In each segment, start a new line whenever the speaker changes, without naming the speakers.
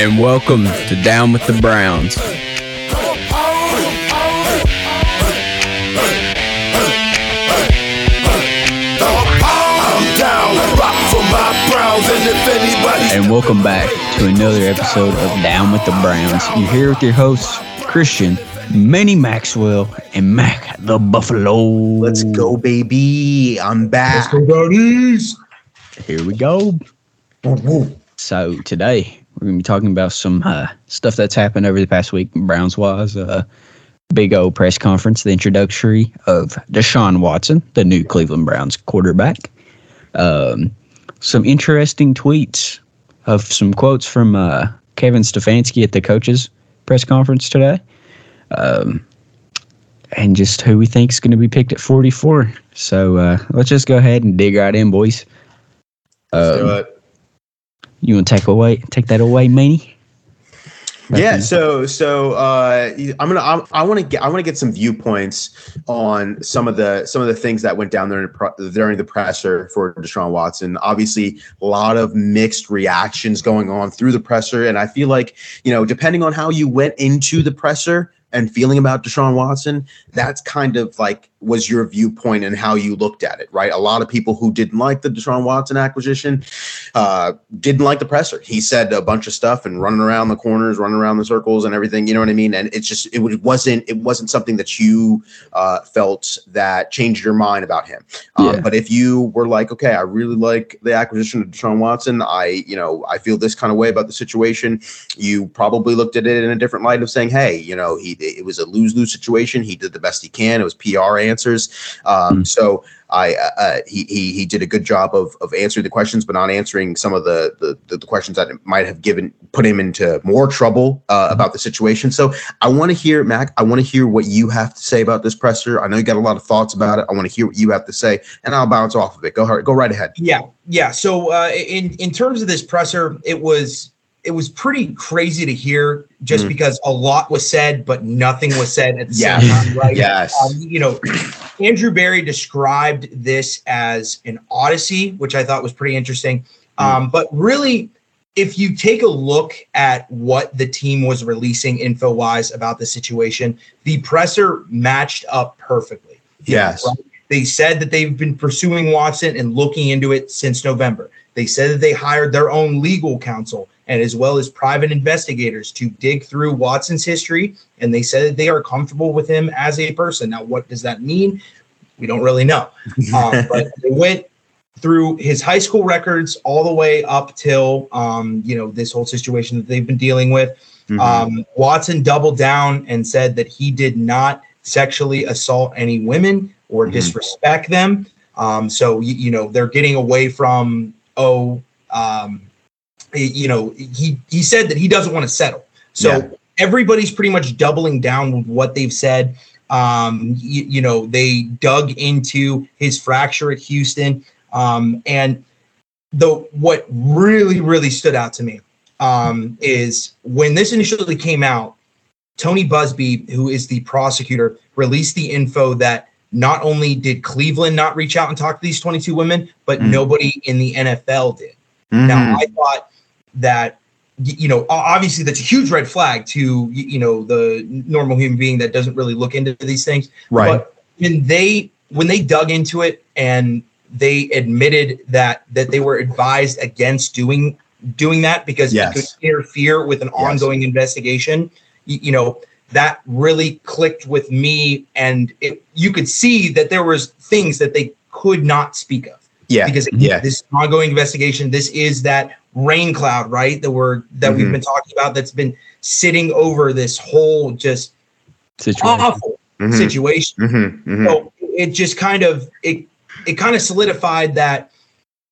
and welcome to Down with the Browns. And welcome back to another episode of Down with the Browns. You're here with your hosts, Christian, Manny Maxwell, and Mac the Buffalo.
Let's go, baby. I'm back.
Let's go, buddies.
Here we go. So today we're gonna be talking about some uh, stuff that's happened over the past week, Browns wise. Uh, big old press conference, the introductory of Deshaun Watson, the new Cleveland Browns quarterback. Um, some interesting tweets of some quotes from uh, Kevin Stefanski at the coaches press conference today. Um, and just who we think is going to be picked at 44. So uh, let's just go ahead and dig right in, boys. Um, you want to take away, take that away, Manny?
Yeah, so so uh, I'm gonna I'm, I want to get I want to get some viewpoints on some of the some of the things that went down there during the presser for Deshaun Watson. Obviously, a lot of mixed reactions going on through the presser, and I feel like you know depending on how you went into the presser and feeling about Deshaun Watson, that's kind of like was your viewpoint and how you looked at it, right? A lot of people who didn't like the Deshaun Watson acquisition uh, didn't like the presser. He said a bunch of stuff and running around the corners, running around the circles, and everything. You know what I mean? And it's just it wasn't it wasn't something that you uh, felt that changed your mind about him. Um, yeah. But if you were like, okay, I really like the acquisition of Deshaun Watson, I you know I feel this kind of way about the situation. You probably looked at it in a different light of saying, hey, you know, he it was a lose lose situation. He did the best he can. It was PR answers. Um, mm-hmm. So I uh, uh, he, he he did a good job of of answering the questions, but not answering some of the the, the questions that might have given put him into more trouble uh, about the situation. So I want to hear Mac. I want to hear what you have to say about this presser. I know you got a lot of thoughts about it. I want to hear what you have to say, and I'll bounce off of it. Go ahead. Go right ahead.
Yeah, yeah. So uh, in in terms of this presser, it was it was pretty crazy to hear just mm. because a lot was said, but nothing was said at the
yes.
same time. Right?
yes.
Um, you know, Andrew Berry described this as an odyssey, which I thought was pretty interesting. Mm. Um, but really, if you take a look at what the team was releasing info wise about the situation, the presser matched up perfectly.
Yes. Right?
They said that they've been pursuing Watson and looking into it since November. They said that they hired their own legal counsel and as well as private investigators to dig through Watson's history. And they said that they are comfortable with him as a person. Now, what does that mean? We don't really know. Um, but they went through his high school records all the way up till um, you know this whole situation that they've been dealing with. Mm-hmm. Um, Watson doubled down and said that he did not sexually assault any women or mm-hmm. disrespect them. Um, so you, you, know they're getting away from oh um, you know, he he said that he doesn't want to settle. So yeah. everybody's pretty much doubling down with what they've said. Um, you, you, know, they dug into his fracture at Houston, um, and the what really really stood out to me um, is when this initially came out. Tony Buzbee, who is the prosecutor, released the info that not only did Cleveland not reach out and talk to these 22 women, but mm. nobody in the NFL did. Mm-hmm. Now, I thought that you know obviously that's a huge red flag to you know the normal human being that doesn't really look into these things
right
but when they when they dug into it and they admitted that that they were advised against doing doing that because yes. it could interfere with an yes. ongoing investigation you, you, know that really clicked with me and it, you could see that there was things that they could not speak of
yeah
because
yeah.
this ongoing investigation this is that rain cloud, right? That we're that mm-hmm. we've been talking about that's been sitting over this whole just situation. awful mm-hmm. situation.
Mm-hmm. mm-hmm.
So it just kind of it it kind of solidified that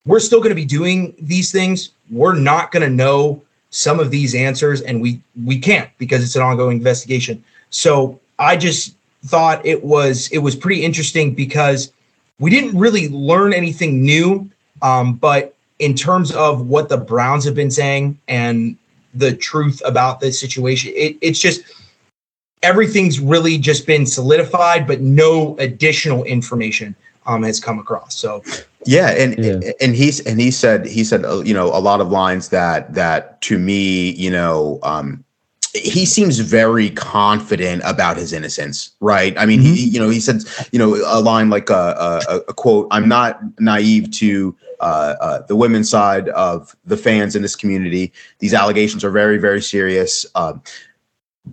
we're still going to be doing these things. We're not going to know some of these answers, and we we can't because it's an ongoing investigation. So I just thought it was it was pretty interesting because we didn't really learn anything new, um, but in terms of what the Browns have been saying and the truth about this situation, it, it's just everything's really just been solidified, but no additional information. um, has come across. So
yeah, and yeah. and he's and he said he said uh, you know a lot of lines that that to me you know um, he seems very confident about his innocence, right? I mean, mm-hmm. he, you know, he said, you know, a line like a, a, a quote, "I'm not naive to uh, uh, the women's side of the fans in this community. These allegations are very, very serious. Um,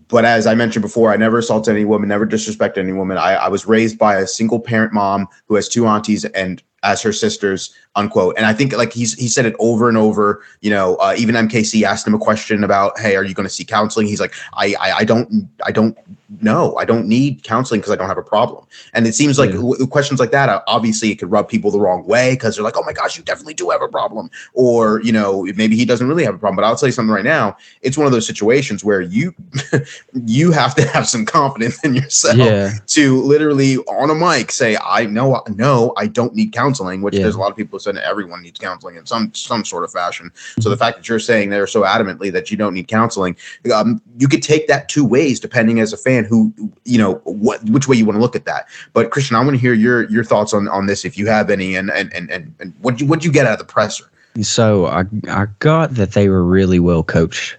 but as I mentioned before, I never assaulted any woman, never disrespected any woman. I, I was raised by a single parent mom who has two aunties and as her sisters unquote. And i think like he's he said it over and over you know uh, even mkc asked him a question about hey are you going to see counseling? He's like I, I i don't i don't know. I don't need counseling because i don't have a problem. And it seems like w- questions like that uh, obviously it could rub people the wrong way because they're like oh my gosh you definitely do have a problem. Or you know maybe he doesn't really have a problem. But i'll tell you something right now it's one of those situations where you you have to have some confidence in yourself yeah. to literally on a mic say i know no i don't need counseling which yeah. there's a lot of people saying everyone needs counseling in some some sort of fashion so the fact that you're saying there so adamantly that you don't need counseling um, you could take that two ways depending as a fan who you know what which way you want to look at that. But Christian, I want to hear your your thoughts on on this if you have any, and and and and, and what you what you get out of the presser.
So I I got that they were really well coached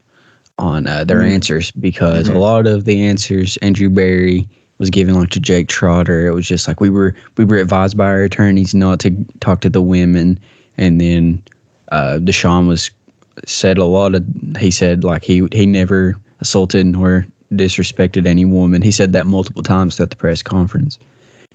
on uh, their mm-hmm. answers because mm-hmm. a lot of the answers Andrew Berry was giving like to Jake Trotter. It was just like we were we were advised by our attorneys not to talk to the women, and then uh, Deshaun was said a lot of he said like he he never assaulted or disrespected any woman. He said that multiple times at the press conference.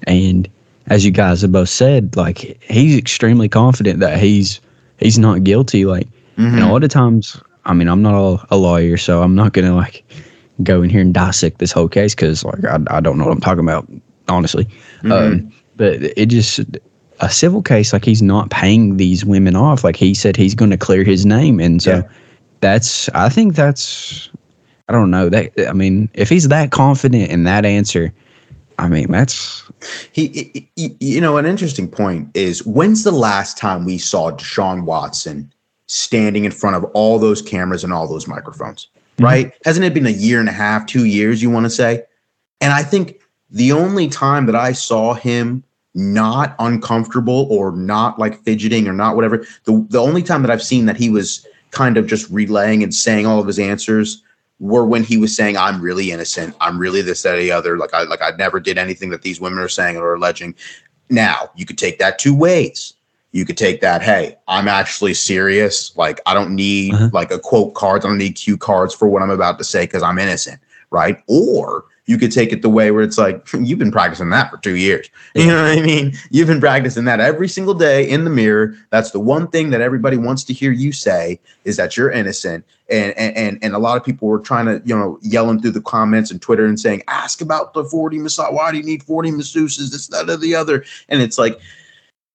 And as you guys have both said, like he's extremely confident that he's he's not guilty. Like mm-hmm. and a lot of times, I mean, I'm not a, a, lawyer, so I'm not gonna like go in here and dissect this whole case because like I, I don't know what I'm talking about, honestly. Mm-hmm. Um, but it just a civil case, like he's not paying these women off. Like he said, he's going to clear his name, and so yeah. that's I think that's I don't know that. I mean, if he's that confident in that answer, I mean, that's
he, he. You know, an interesting point is when's the last time we saw Deshaun Watson standing in front of all those cameras and all those microphones? Mm-hmm. Right? Hasn't it been a year and a half, two years? You want to say? And I think the only time that I saw him not uncomfortable or not like fidgeting or not whatever, the the only time that I've seen that he was kind of just relaying and saying all of his answers were when he was saying, "I'm really innocent. I'm really this, that, or the other. Like I, like I never did anything that these women are saying or alleging." Now you could take that two ways. You could take that, hey, I'm actually serious. Like I don't need uh-huh. like a quote cards. I don't need cue cards for what I'm about to say because I'm innocent, right? Or you could take it the way where it's like you've been practicing that for two years you know what i mean you've been practicing that every single day in the mirror that's the one thing that everybody wants to hear you say is that you're innocent and and and a lot of people were trying to you know yelling through the comments and twitter and saying ask about the 40 massage why do you need 40 masseuses this that or the other and it's like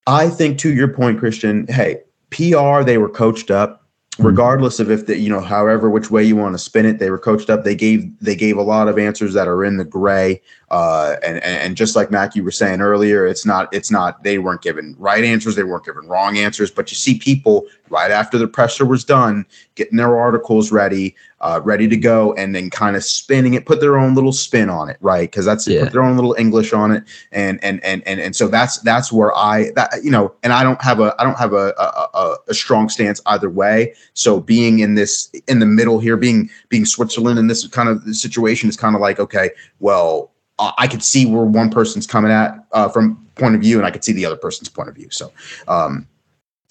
i think to your point christian hey pr they were coached up. Mm-hmm. regardless of if the you know however which way you want to spin it they were coached up. They gave they gave a lot of answers that are in the gray. Uh, and and just like mac you were saying earlier it's not it's not they weren't given right answers. They weren't given wrong answers. But you see people right after the presser was done getting their articles ready uh, ready to go and then kind of spinning it put their own little spin on it right? Because that's yeah. put their own little english on it and and and and and so that's that's where i that you know and i don't have a i don't have a a, a strong stance either way. So being in this in the middle here being being switzerland in this kind of situation is kind of like okay well i could see where one person's coming at uh, from point of view and i could see the other person's point of view. So um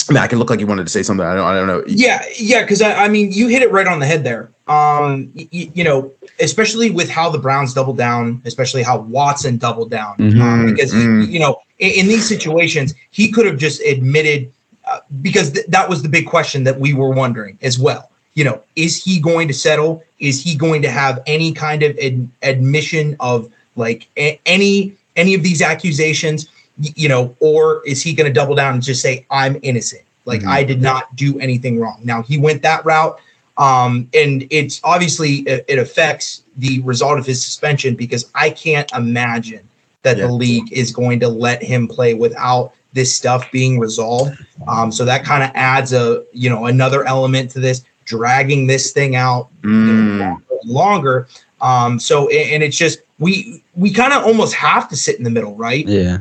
I mean, I can look like you wanted to say something. I don't. I don't know.
Yeah, yeah. Because I, I, mean, you hit it right on the head there. Um, y- you know, especially with how the Browns doubled down, especially how Watson doubled down, mm-hmm. um, because mm-hmm. you know, in, in, these situations, he could have just admitted uh, because th- that was the big question that we were wondering as well. You know, is he going to settle? Is he going to have any kind of ad- admission of like a- any any of these accusations? You know, or is he going to double down and just say, I'm innocent? Like, mm-hmm. I did not do anything wrong. Now, he went that route. Um, and it's obviously, it, it, affects the result of his suspension because I can't imagine that yeah. the league is going to let him play without this stuff being resolved. Um, so that kind of adds a, you know, another element to this, dragging this thing out mm. know, longer. Um, so, and it's just, we, we kind of almost have to sit in the middle, right?
Yeah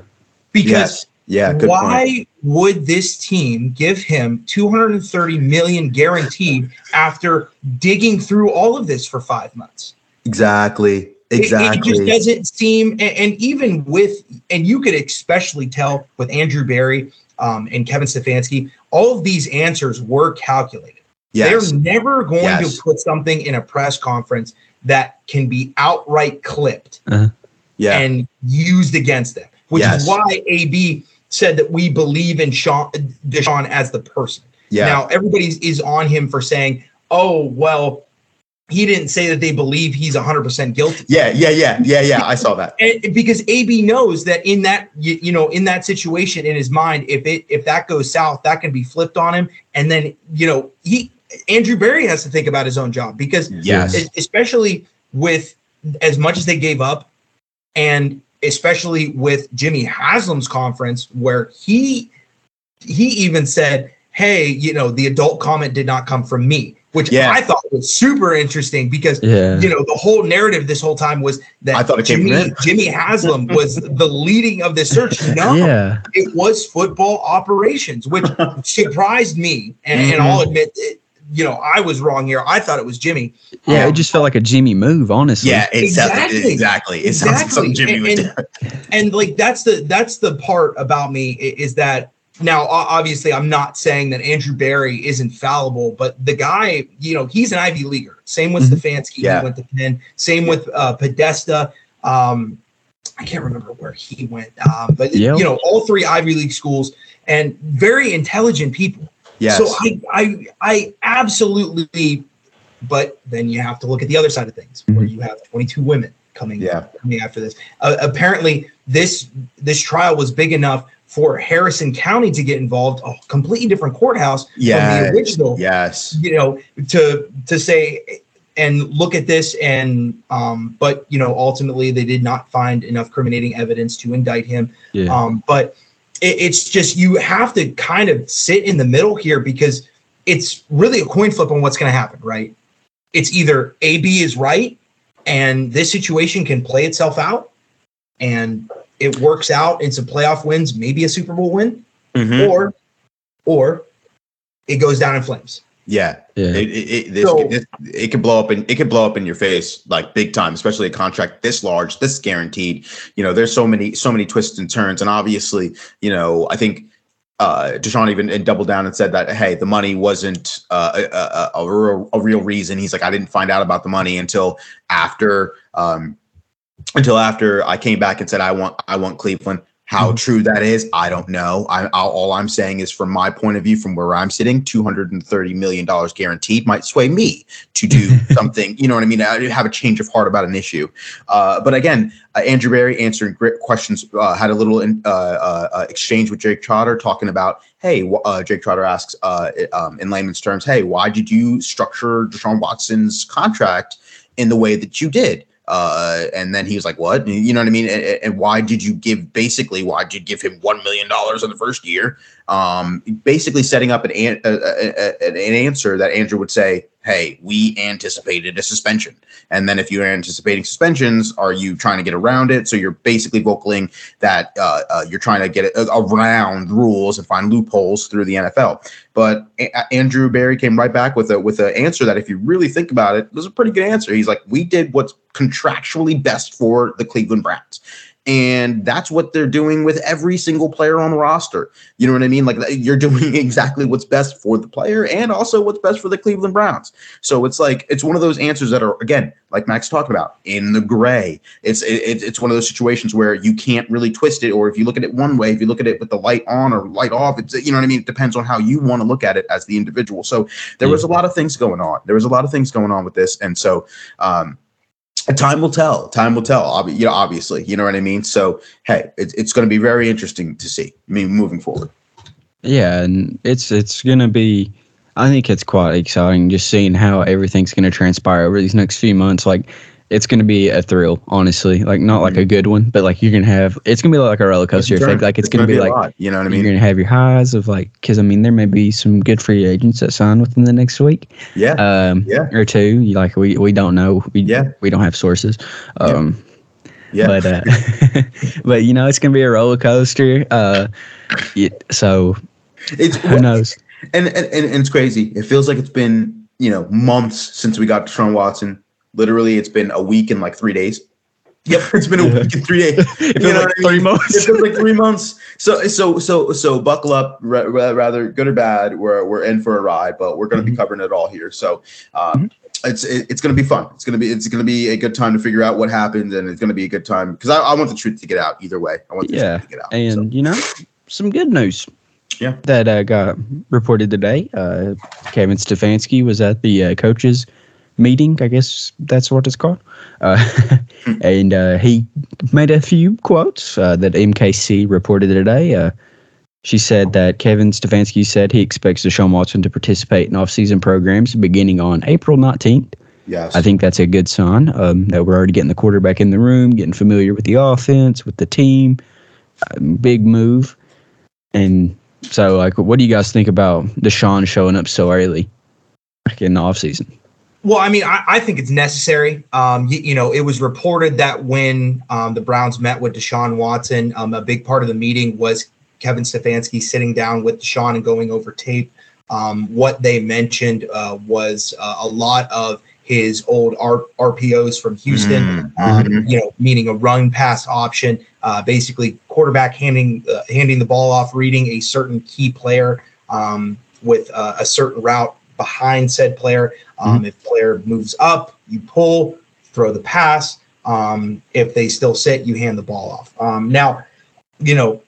because
Yeah.
Why
point.
would this team give him 230 million guaranteed after digging through all of this for five months?
Exactly. Exactly.
It, it, just doesn't seem, and, and, even with, and you could especially tell with Andrew Berry um, and Kevin Stefanski, all of these answers were calculated. Yes. They're never going yes. to put something in a press conference that can be outright clipped uh-huh. yeah. and used against them, which yes. is why AB said that we believe in Sean Deshaun as the person. Yeah. Now everybody is on him for saying, "Oh, well, he didn't say that they believe he's 100% guilty."
Yeah, yeah, yeah, yeah, yeah. I saw that.
and, because AB knows that in that you, you, know in that situation in his mind, if it if that goes south, that can be flipped on him, and then you know he Andrew Berry has to think about his own job because yes, especially with as much as they gave up, and especially with Jimmy Haslam's conference where he he even said, "Hey, you know, the adult comment did not come from me." Which yeah. I thought was super interesting because yeah. you know the whole narrative this whole time was that
I thought it
Jimmy,
came
Jimmy Haslam was the leading of this search. No, yeah. it was football operations, which surprised me, and, mm-hmm. and I'll admit it, you know, I was wrong here. I thought it was Jimmy.
Yeah, um, it just felt like a Jimmy move, honestly.
Yeah, exactly. exactly. It sounds like something Jimmy and, would
do. And like that's the that's the part about me is that now obviously I'm not saying that Andrew Berry is infallible, but the guy, you know, he's an Ivy leaguer. Same with mm-hmm. Stefanski, yeah. he went to Penn. Same with uh, Podesta. Um, I can't remember where he went, um, but yep. you know, all three Ivy League schools and very intelligent people. Yes. So I, I, I absolutely, but then you have to look at the other side of things mm-hmm. where you have 22 women coming, yeah. coming after this. Uh, apparently, this this trial was big enough for Harrison County to get involved, a completely different courthouse
yes.
from the original.
Yes.
You know, to to say and look at this and um, but you know, ultimately they did not find enough criminating evidence to indict him. Yeah. Um, but it, it's just you have to kind of sit in the middle here because it's really a coin flip on what's going to happen, right? It's either AB is right and this situation can play itself out and it works out in some playoff wins, maybe a Super Bowl win, mm-hmm. or or it goes down in flames.
Yeah, yeah. It, it, this, so, this, it could blow up and it could blow up in your face like big time, especially a contract this large, this guaranteed. You know, there's so many, so many twists and turns, and obviously, you know, I think uh, Deshaun even and doubled down and said that hey, the money wasn't uh, a, a, a, real, a real reason. He's like, I didn't find out about the money until after um, until after I came back and said I want I want Cleveland. How mm-hmm. true that is, I don't know. I, all I'm saying is, from my point of view, from where I'm sitting, 230 million dollars guaranteed might sway me to do something. You know what I mean? I have a change of heart about an issue. Uh, but again, uh, Andrew Berry answering great questions. Uh, had a little in, uh, uh, uh, exchange with Jake Trotter, talking about, hey, Jake Trotter asks um, in layman's terms, hey, why did you structure Deshaun Watson's contract in the way that you did? Uh, and then he was like, "What? You know what I mean? And, and why did you give? Basically, why did you give him one million dollars in the first year? Um, basically, setting up an, an, an answer that Andrew would say, "Hey, we anticipated a suspension." And then, if you're anticipating suspensions, are you trying to get around it? So you're basically vocaling that uh, uh, you're trying to get around rules and find loopholes through the NFL. But a- Andrew Berry came right back with a with an answer that, if you really think about it, was a pretty good answer. He's like, "We did what's contractually best for the Cleveland Browns." And that's what they're doing with every single player on the roster. You know what I mean? Like you're doing exactly what's best for the player and also what's best for the Cleveland Browns. So it's like it's one of those answers that are again, like Max talked about, in the gray. It's it, it's one of those situations where you can't really twist it, or if you look at it one way, if you look at it with the light on or light off, it's you know what I mean. It depends on how you want to look at it as the individual. So there was a lot of things going on. There was a lot of things going on with this, and so. um Uh, time will tell. Time will tell. You know, obviously, you know what I mean. So, hey, it's it's going to be very interesting to see. I mean, moving forward.
Yeah, and it's it's going to be. I think it's quite exciting just seeing how everything's going to transpire over these next few months. Like, it's going to be a thrill, honestly. Like not like a mm-hmm. good one, but like you're going to have. It's going to be like a roller coaster effect. Like it's, it's going to be, like
you know what I mean.
You're going to have your highs of like because I mean there may be some good free agents that sign within the next week.
Yeah.
Um.
Yeah.
Or two. You Like we we don't know. We
yeah.
We don't have sources. Um.
Yeah.
But uh, but you know, it's gonna be a roller coaster. Uh, it, so
it's
who knows?
And, and and it's crazy. It feels like it's been you know months since we got to Deshaun Watson. Literally, it's been a week and like three days. Yep, it's been a week and three days.
it like three months.
It feels like three months. So so so so buckle up. rather good or bad, we're we're in for a ride, but we're going to mm-hmm. be covering it all here. So. Um, mm-hmm it's it's going to be fun. It's going to be it's going to be a good time to figure out what happened, and it's going to be a good time because I, I, want the truth to get out either way. I want the
yeah,
truth to get out.
And so. you know, some good news.
Yeah,
that uh, got reported today. Uh, Kevin Stefanski was at the uh, coaches meeting. I guess that's what it's called. Uh, hmm. and uh, he made a few quotes uh, that MKC reported today. Uh, she said that Kevin Stefanski said he expects Deshaun Watson to participate in off-season programs beginning on April 19th.
Yes.
I think that's a good sign um, that we're already getting the quarterback in the room, getting familiar with the offense, with the team. Uh, big move. And so, like, what do you guys think about Deshaun showing up so early like in the offseason?
Well, I mean, I, I think it's necessary. Um, you, you, know, it was reported that when um, the Browns met with Deshaun Watson, um, a big part of the meeting was Kevin Stefanski sitting down with Deshaun and going over tape. Um, what they mentioned uh, was uh, a lot of his old R- RPOs from Houston, mm-hmm. um, you know, meaning a run pass option, uh, basically quarterback handing uh, handing the ball off, reading a certain key player um, with uh, a certain route behind said player. Um, mm-hmm. If player moves up, you pull, throw the pass. Um, if they still sit, you hand the ball off. Um, now, you know,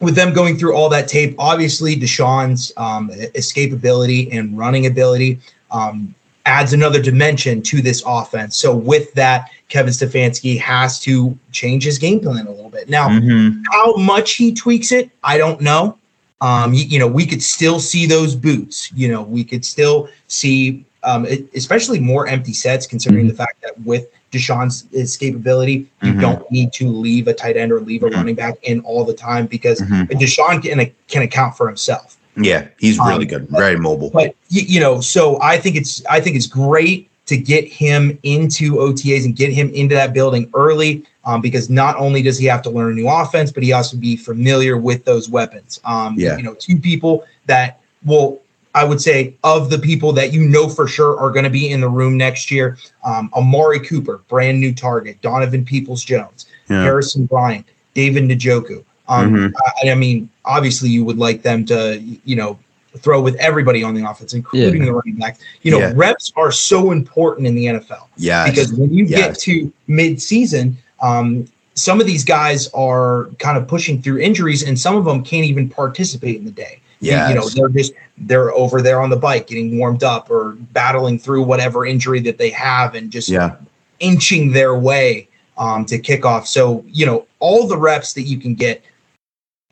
with them going through all that tape, obviously Deshaun's um, escapability and running ability um, adds another dimension to this offense. So with that, Kevin Stefanski has to change his game plan a little bit. Now, mm-hmm. how much he tweaks it, I don't know. Um, you, you, know, we could still see those boots. You know, we could still see, um, it, especially more empty sets, considering mm-hmm. the fact that with Deshaun's escapability. You mm-hmm. don't need to leave a tight end or leave a mm-hmm. running back in all the time because mm-hmm. Deshaun can, can account for himself.
Yeah, he's really um, good, very mobile.
But you know, so I think it's I think it's great to get him into OTAs and get him into that building early um, because not only does he have to learn a new offense, but he also be familiar with those weapons. Um,
yeah.
you know, two people that will I would say of the people that you know for sure are going to be in the room next year, um, Amari Cooper, brand new target, Donovan Peoples Jones, yeah. Harrison Bryant, David Njoku. Um, mm-hmm. I, I, mean, obviously, you would like them to, you know, throw with everybody on the offense, including yeah. the running back. You know, yeah. reps are so important in the NFL.
Yeah.
Because when you yes. get to mid-season, um, some of these guys are kind of pushing through injuries, and some of them can't even participate in the day.
Yeah,
you know, they're just they're over there on the bike getting warmed up or battling through whatever injury that they have and just
yeah.
inching their way um, to kick off. So, you know, all the reps that you can get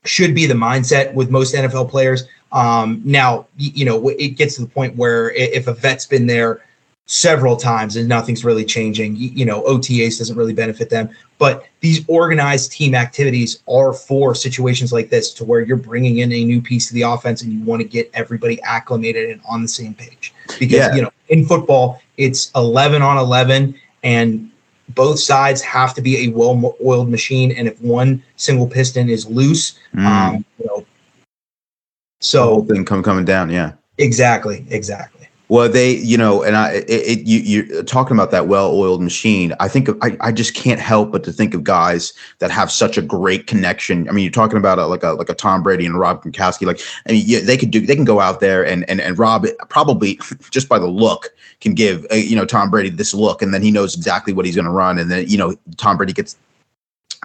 should be the mindset with most NFL players. Um, now, you know, it gets to the point where if a vet's been there several times and nothing's really changing. You, know, OTAs doesn't really benefit them, but these organized team activities are for situations like this to where you're bringing in a new piece to the offense and you want to get everybody acclimated and on the same page. Because, yeah. you know, in football, it's 11 on 11 and both sides have to be a well-oiled machine. And if one single piston is loose, mm. um, you know, so
the whole thing come coming down. Yeah,
exactly. Exactly.
Well, they, you know, and I, it, it you, you're talking about that well-oiled machine. I think I, I just can't help but to think of guys that have such a great connection. I mean, you're talking about a, like a like a Tom Brady and Rob Gronkowski. Like, I mean, yeah, they could do, they can go out there and and and Rob probably just by the look can give uh, you know Tom Brady this look, and then he knows exactly what he's going to run, and then you know Tom Brady gets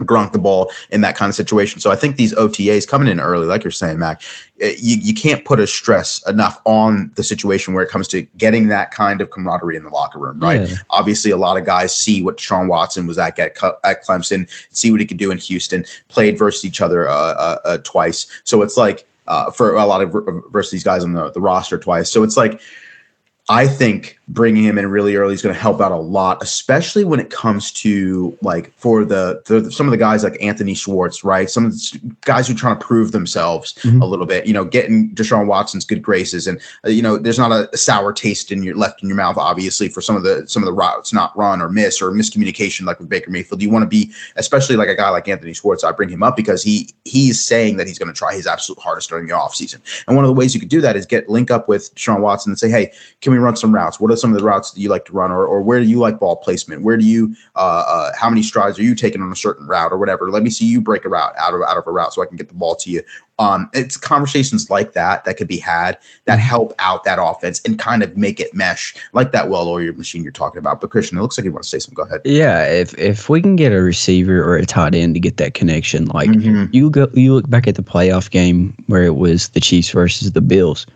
Gronk the ball in that kind of situation. So I think these OTAs coming in early, like you're saying, Mac, eh, you, you can't put a stress enough on the situation where it comes to getting that kind of camaraderie in the locker room, right? Yeah. Obviously, a lot of guys see what Sean Watson was at at, at Clemson, see what he could do in Houston, played versus each other uh, uh, uh, twice. So it's like uh, for a lot of versus these guys on the, the roster twice. So it's like, I think bringing him in really early is going to help out a lot, especially when it comes to like for the, the some of the guys like Anthony Schwartz, right? Some of the guys who are trying to prove themselves mm-hmm. a little bit, you know, getting Deshaun Watson's good graces, and uh, you know, there's not a, a, sour taste in your left in your mouth, obviously, for some of the some of the routes not run or miss or miscommunication like with Baker Mayfield. You want to be, especially like a guy like Anthony Schwartz. I bring him up because he he's saying that he's going to try his absolute hardest during the offseason. and one of the ways you could do that is get link up with Deshaun Watson and say, hey, can we run some routes? What are some of the routes that you like to run, or, or where do you like ball placement? Where do you, uh, uh, how many strides are you taking on a certain route or whatever? Let me see you break a route out of out of a route so I can get the ball to you. Um, it's conversations like that that could be had that mm-hmm. help out that offense and kind of make it mesh like that well-oiled machine you're talking about. But Christian, it looks like you want to say something. Go ahead.
Yeah, if if we can get a receiver or a tight end to get that connection, like mm-hmm. you go, you look back at the playoff game where it was the Chiefs versus the Bills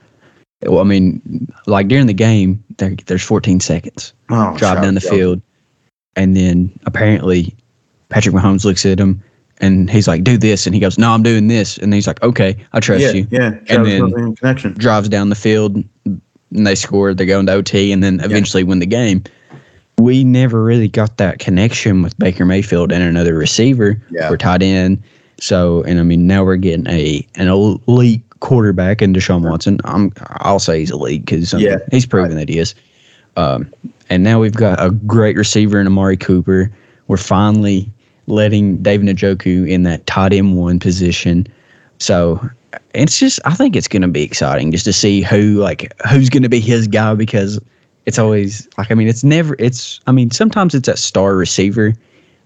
well, I mean, like during the game, there, there's 14 seconds. Oh, drive down the field, and then apparently Patrick Mahomes looks at him and he's like, "Do this," and he goes, "No, I'm doing this," and he's like, "Okay, I trust
yeah,
you."
Yeah,
and then connection drives down the field, and they score. They go into OT, and then eventually yeah. win the game. We never really got that connection with Baker Mayfield and another receiver yeah. or tight end. So, and I mean, now we're getting a an elite quarterback in Deshaun Watson. I'm I'll say he's elite because yeah, he's proven right. that he is. Um, and now we've got a great receiver in Amari Cooper. We're finally letting David Njoku in that tight end one position. So it's just I think it's going to be exciting just to see who like who's going to be his guy because it's always like I mean it's never it's I mean sometimes it's a star receiver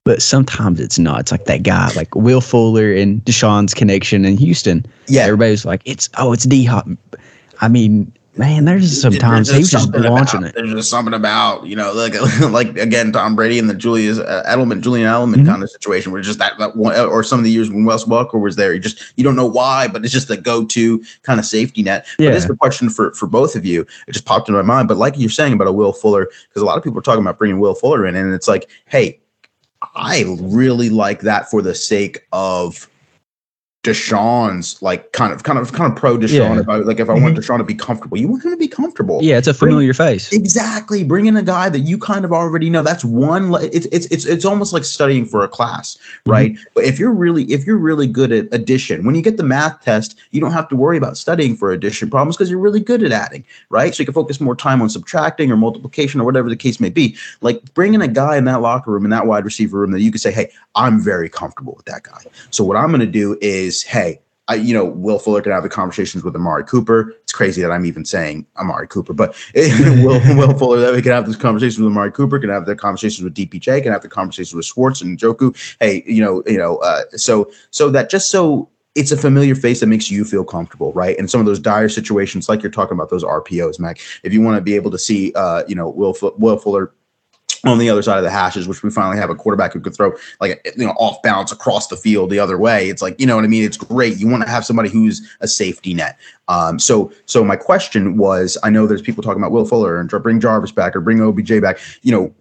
but sometimes it's not. It's like that guy, like Will Fuller and Deshaun's connection in Houston. Yeah, everybody's like, it's oh, it's D Hop. I mean, man, there's sometimes he was just launching
about,
it.
There's just something about you know, like like again, Tom Brady and the Julius uh, Edelman, Julian Edelman mm-hmm. kind of situation where just that, that one, or some of the years when Wes Welker was there, you just you don't know why, but it's just the go-to kind of safety net. Yeah. But this is a question for for both of you. It just popped into my mind. But like you're saying about a Will Fuller, because a lot of people are talking about bringing Will Fuller in, and it's like, hey, I really like that for the sake of Deshaun's like kind of kind of kind of pro Deshaun yeah. about like if I mm-hmm. want Deshaun to be comfortable, you want him to be comfortable.
Yeah, it's a familiar
Bring,
face.
Exactly. Bring in a guy that you kind of already know. That's one. It's it's it's it's almost like studying for a class, mm-hmm. right? Mm-hmm. But if you're really if you're really good at addition, when you get the math test, you don't have to worry about studying for addition problems because you're really good at adding, right? So you can focus more time on subtracting or multiplication or whatever the case may be. Like bring in a guy in that locker room in that wide receiver room that you can say, hey, I'm very comfortable with that guy. So what I'm going to do is, hey I, you know, Will Fuller can have the conversations with Amari Cooper. It's crazy that I'm even saying Amari Cooper, but Will, Will Fuller that we can have this conversation with Amari Cooper, can have the conversations with DPJ, can have the conversations with Schwartz and Njoku. Hey, you know, you know, uh, so so that just so it's a familiar face that makes you feel comfortable, right? And some of those dire situations, like you're talking about those RPOs, Mac. If you want to be able to see, uh, you know, Will Will Fuller on the other side of the hashes, which we finally have a quarterback who could throw like you know off balance across the field the other way. It's like you know what I mean. It's great. You want to have somebody who's a safety net. Um, so so my question was, I know there's people talking about Will Fuller and bring Jarvis back or bring OBJ back. You know,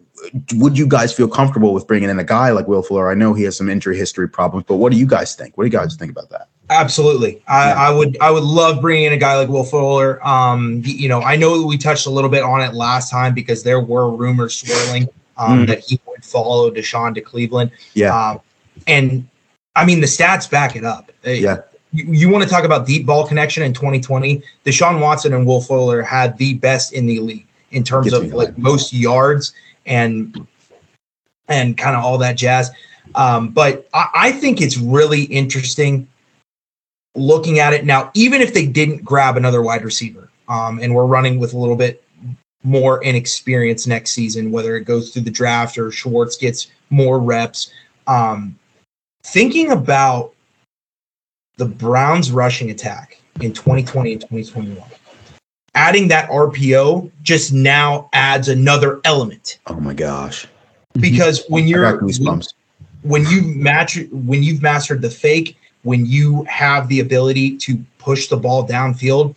would you guys feel comfortable with bringing in a guy like Will Fuller? I know he has some injury history problems, but what do you guys think? What do you guys think about that?
Absolutely, I, yeah. I would I would love bringing in a guy like Will Fuller. Um, you know, I know we touched a little bit on it last time because there were rumors swirling um, mm. that he would follow Deshaun to Cleveland.
Yeah,
um, and I mean the stats back it up.
Yeah.
You, you want to talk about deep ball connection in 2020? Deshaun Watson and Will Fuller had the best in the league in terms of like most yards and and kind of all that jazz. Um, but I, I think it's really interesting looking at it now, even if they didn't grab another wide receiver, um, and we're running with a little bit more inexperience next season, whether it goes through the draft or Schwartz gets more reps. Um, thinking about the Browns rushing attack in 2020 and 2021, adding that RPO just now adds another element.
Oh my gosh.
Because when you're when, when you match when you've mastered the fake when you have the ability to push the ball downfield,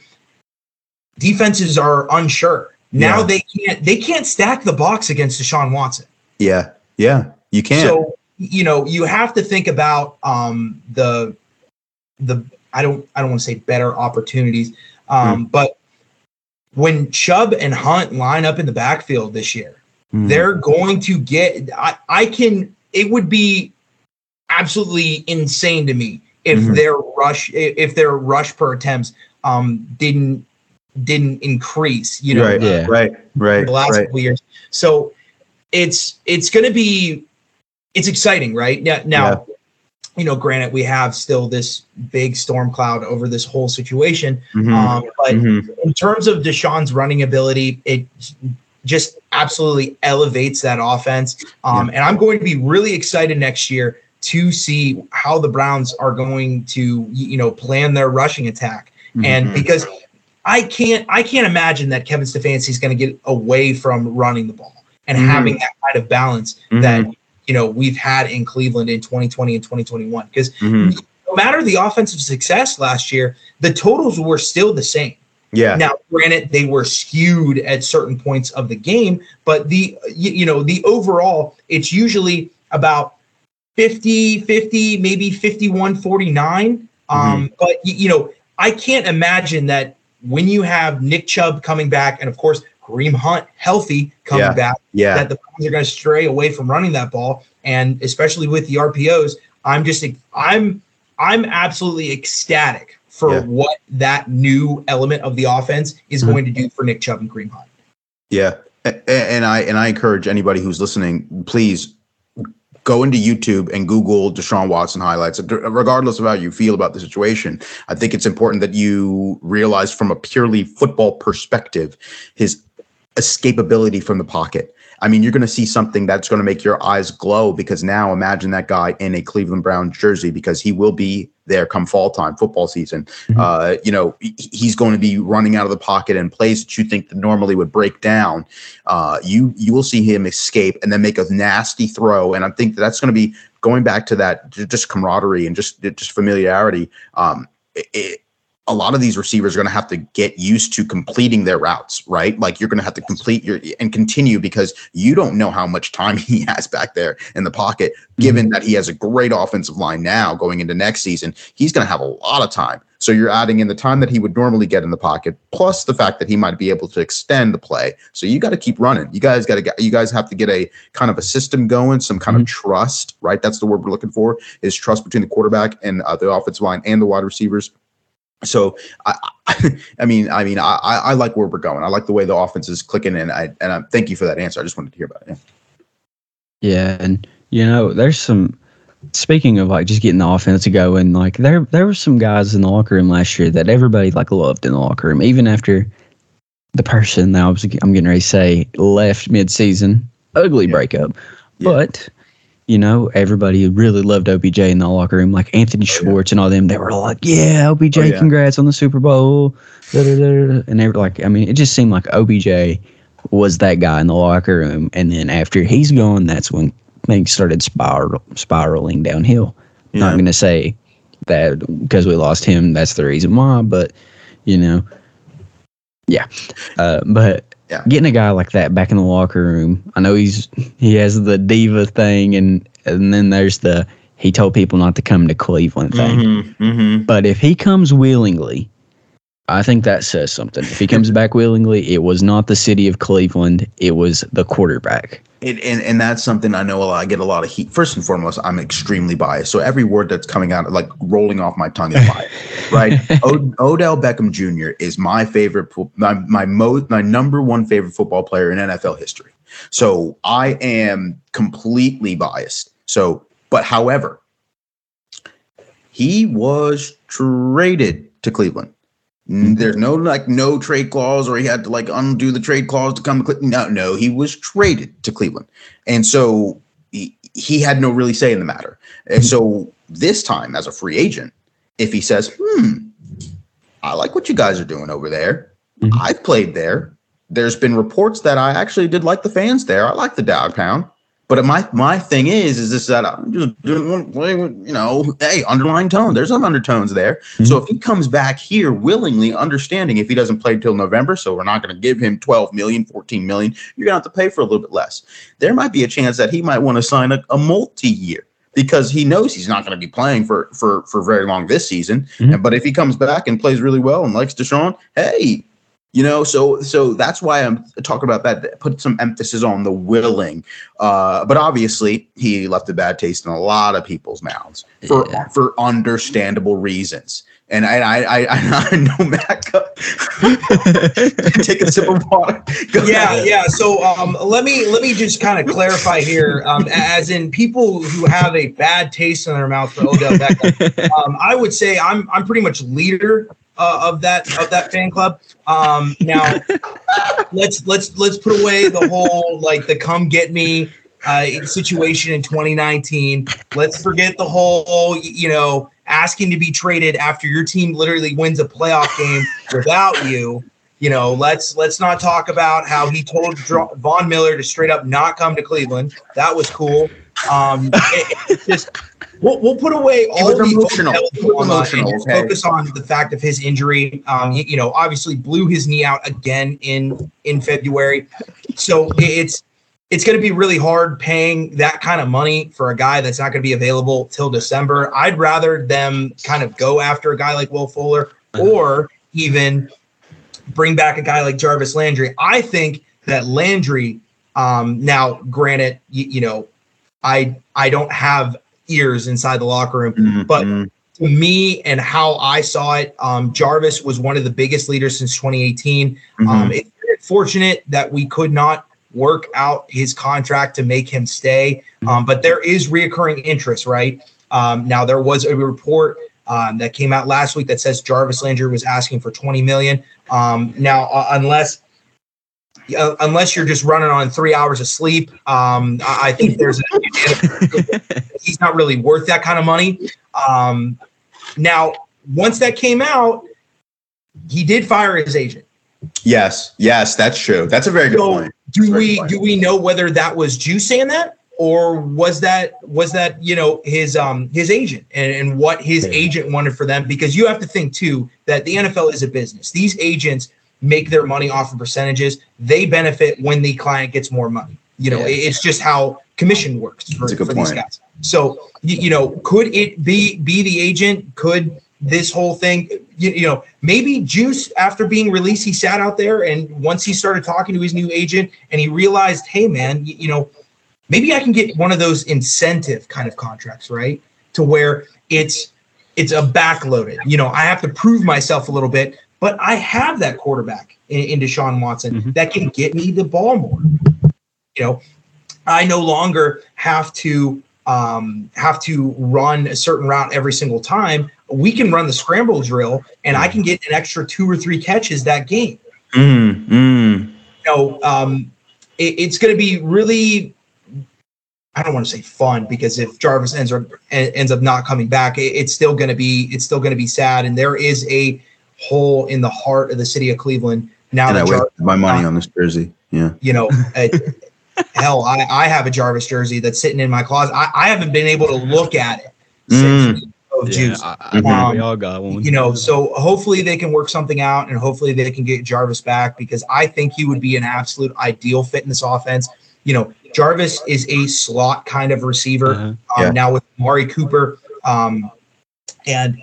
defenses are unsure. Now yeah. they can't they can't stack the box against Deshaun Watson.
Yeah, yeah, you can't.
So you know you have to think about um, the the I don't I don't want to say better opportunities, um, mm. but when Chubb and Hunt line up in the backfield this year, mm. they're going to get. I, I can. It would be absolutely insane to me if mm-hmm. their rush if their rush per attempts um didn't didn't increase. You know,
right, yeah. right, right.
The last
right.
couple years, so it's it's going to be it's exciting, right? Now, now yeah you know, granted, we have still this big storm cloud over this whole situation. Mm-hmm. Um, but mm-hmm. in terms of Deshaun's running ability, it just absolutely elevates that offense. Um, yeah. And I'm going to be really excited next year to see how the Browns are going to, you know, plan their rushing attack. Mm-hmm. And because I can't, I can't imagine that Kevin Stefanski is going to get away from running the ball and mm-hmm. having that kind of balance that mm-hmm you know we've had in Cleveland in 2020 and 2021 because mm-hmm. no matter the offensive success last year, the totals were still the same.
Yeah.
Now, granted, they were skewed at certain points of the game, but the you, you know the overall, it's usually about 50, 50, maybe 51, 49. Mm-hmm. Um, but you know, I can't imagine that when you have Nick Chubb coming back, and of course Kareem Hunt healthy coming
yeah.
back,
yeah.
that the Browns are going to stray away from running that ball. And especially with the RPOs, I'm just I'm I'm absolutely ecstatic for yeah. what that new element of the offense is mm-hmm. going to do for Nick Chubb and Kareem Hunt.
Yeah. And I and I encourage anybody who's listening, please go into YouTube and Google Deshaun Watson highlights. Regardless of how you feel about the situation, I think it's important that you realize from a purely football perspective his escapability from the pocket. I mean, you're going to see something that's going to make your eyes glow because now imagine that guy in a Cleveland Brown jersey because he will be there come fall time, football season. Mm-hmm. Uh, you know, he's going to be running out of the pocket in plays that you think that normally would break down. Uh, you you will see him escape and then make a nasty throw, and I think that that's going to be going back to that just camaraderie and just just familiarity. Um, it, a lot of these receivers are going to have to get used to completing their routes, right? Like you're going to have to complete your and continue because you don't know how much time he has back there in the pocket. Given mm-hmm. that he has a great offensive line now going into next season, he's going to have a lot of time. So you're adding in the time that he would normally get in the pocket, plus the fact that he might be able to extend the play. So you got to keep running. You guys got to get. You guys have to get a kind of a system going, some kind mm-hmm. of trust, right? That's the word we're looking for: is trust between the quarterback and uh, the offensive line and the wide receivers so I, I mean, I mean, I, I like where we're going. I like the way the offense is clicking, and I and I thank you for that answer. I just wanted to hear about it.
Yeah, yeah and you know, there's some. Speaking of like just getting the offense to go, and like there there were some guys in the locker room last year that everybody like loved in the locker room, even after the person that I was I'm getting ready to say left midseason, ugly yeah. breakup, yeah. but you know, everybody really loved OBJ in the locker room, like Anthony Schwartz oh, yeah. and all them. They were all like, "Yeah, OBJ, oh, yeah. congrats on the Super Bowl," da, da, da, and they were like, I mean, it just seemed like OBJ was that guy in the locker room, and then after he's gone, that's when things started spiral, spiraling downhill. Yeah. Not going to say that because we lost him, that's the reason why, but you know, yeah, uh, but
yeah.
Getting a guy like that back in the locker room. I know he's he has the diva thing and and then there's the he told people not to come to Cleveland thing.
Mm-hmm, mm-hmm.
But if he comes willingly, I think that says something. If he comes back willingly, it was not the city of Cleveland, it was the quarterback.
It, and and that's something I know a lot. I get a lot of heat. First and foremost, I'm extremely biased. So every word that's coming out, like rolling off my tongue, is biased, right? O- Odell Beckham Jr. is my favorite, my my mo- my number one favorite football player in NFL history. So I am completely biased. So, but however, he was traded to Cleveland. There's no like no trade clause, or he had to like undo the trade clause to come to Cleveland. No, no, he was traded to Cleveland, and so he, he had no really say in the matter. And so this time, as a free agent, if he says, "Hmm, I like what you guys are doing over there. Mm-hmm. I've played there. There's been reports that I actually did like the fans there. I like the dog pound. But my my thing is, is this that I'm just doing you know, hey, underlying tone. There's some undertones there. Mm-hmm. So if he comes back here willingly, understanding if he doesn't play till November, so we're not going to give him 12 million, 14 million, you're going to have to pay for a little bit less. There might be a chance that he might want to sign a, a multi-year because he knows he's not going to be playing for for for very long this season. Mm-hmm. And, but if he comes back and plays really well and likes Deshaun, hey, You know, so so that's why I'm talking about that. Put some emphasis on the willing, uh, but obviously he left a bad taste in a lot of people's mouths for yeah. for understandable reasons. And I I I, I know Matt. take a sip of water.
Go yeah, ahead. yeah. So um, let me let me just kind of clarify here. Um, as in people who have a bad taste in their mouth for Odell Beckham, um, I would say I'm I'm pretty much leader uh, of that of that fan club. Um, now let's let's let's put away the whole like the come get me uh, situation in 2019. Let's forget the whole you know asking to be traded after your team literally wins a playoff game without you. You know, let's let's not talk about how he told Von Miller to straight up not come to Cleveland. That was cool. Um, it, just we'll, we'll put away all the emotional, emotional okay. focus on the fact of his injury. Um, he, you know, obviously blew his knee out again in in February, so it's it's going to be really hard paying that kind of money for a guy that's not going to be available till December. I'd rather them kind of go after a guy like Will Fuller or even bring back a guy like Jarvis Landry. I think that Landry, um, now granted, you, you know, I I don't have ears inside the locker room, mm-hmm. but to me and how I saw it, um, Jarvis was one of the biggest leaders since 2018. Mm-hmm. Um, it's fortunate that we could not work out his contract to make him stay. Mm-hmm. Um, but there is reoccurring interest, right? Um, now there was a report um, that came out last week that says Jarvis Landry was asking for 20 million. Um, now, uh, unless uh, unless you're just running on three hours of sleep, um, I think there's a, he's not really worth that kind of money. Um, now, once that came out, he did fire his agent.
Yes, yes, that's true. That's a very good so point.
Do we do we know whether that was Juice saying that, or was that was that you know his um his agent and, and what his yeah. agent wanted for them? Because you have to think too that the NFL is a business. These agents make their money off of percentages. They benefit when the client gets more money. You know, yeah. it's just how commission works for, for these guys. So you, you know, could it be be the agent? Could this whole thing you, you, know maybe juice after being released he sat out there and once he started talking to his new agent and he realized hey man you, you know maybe i can get one of those incentive kind of contracts right to where it's it's a backloaded you know i have to prove myself a little bit but i have that quarterback in, in deshaun watson mm-hmm. that can get me the ball more you know i no longer have to um, have to run a certain route every single time we can run the scramble drill and I can get an extra two or three catches that game.
Mm, mm.
You know, um, it, it's going to be really, I don't want to say fun because if Jarvis ends up ends up not coming back, it, it's still going to be it's still going to be sad. And there is a hole in the heart of the city of Cleveland now.
And I Jarvis, my money on this jersey. Yeah,
you know. hell, I, I have a Jarvis jersey that's sitting in my closet. I, I haven't been able to look at it since mm of yeah, juice. I, I um, we all got one. You know, so hopefully they can work something out, and hopefully they can get Jarvis back because I think he would be an absolute ideal fit in this offense. You know, Jarvis is a slot kind of receiver uh-huh. um, yeah. now with Mari Cooper um, and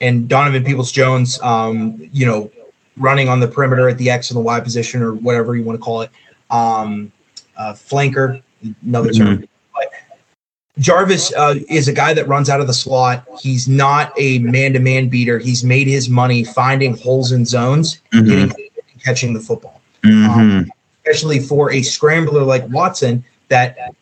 and Donovan Peoples Jones. Um, you know, running on the perimeter at the X and the Y position or whatever you want to call it. Um, uh, flanker, another mm-hmm. term Jarvis uh, is a guy that runs out of the slot. He's not a man-to-man beater. He's made his money finding holes in zones, mm-hmm. getting, catching the football. Mm-hmm. Um, especially for a scrambler like Watson that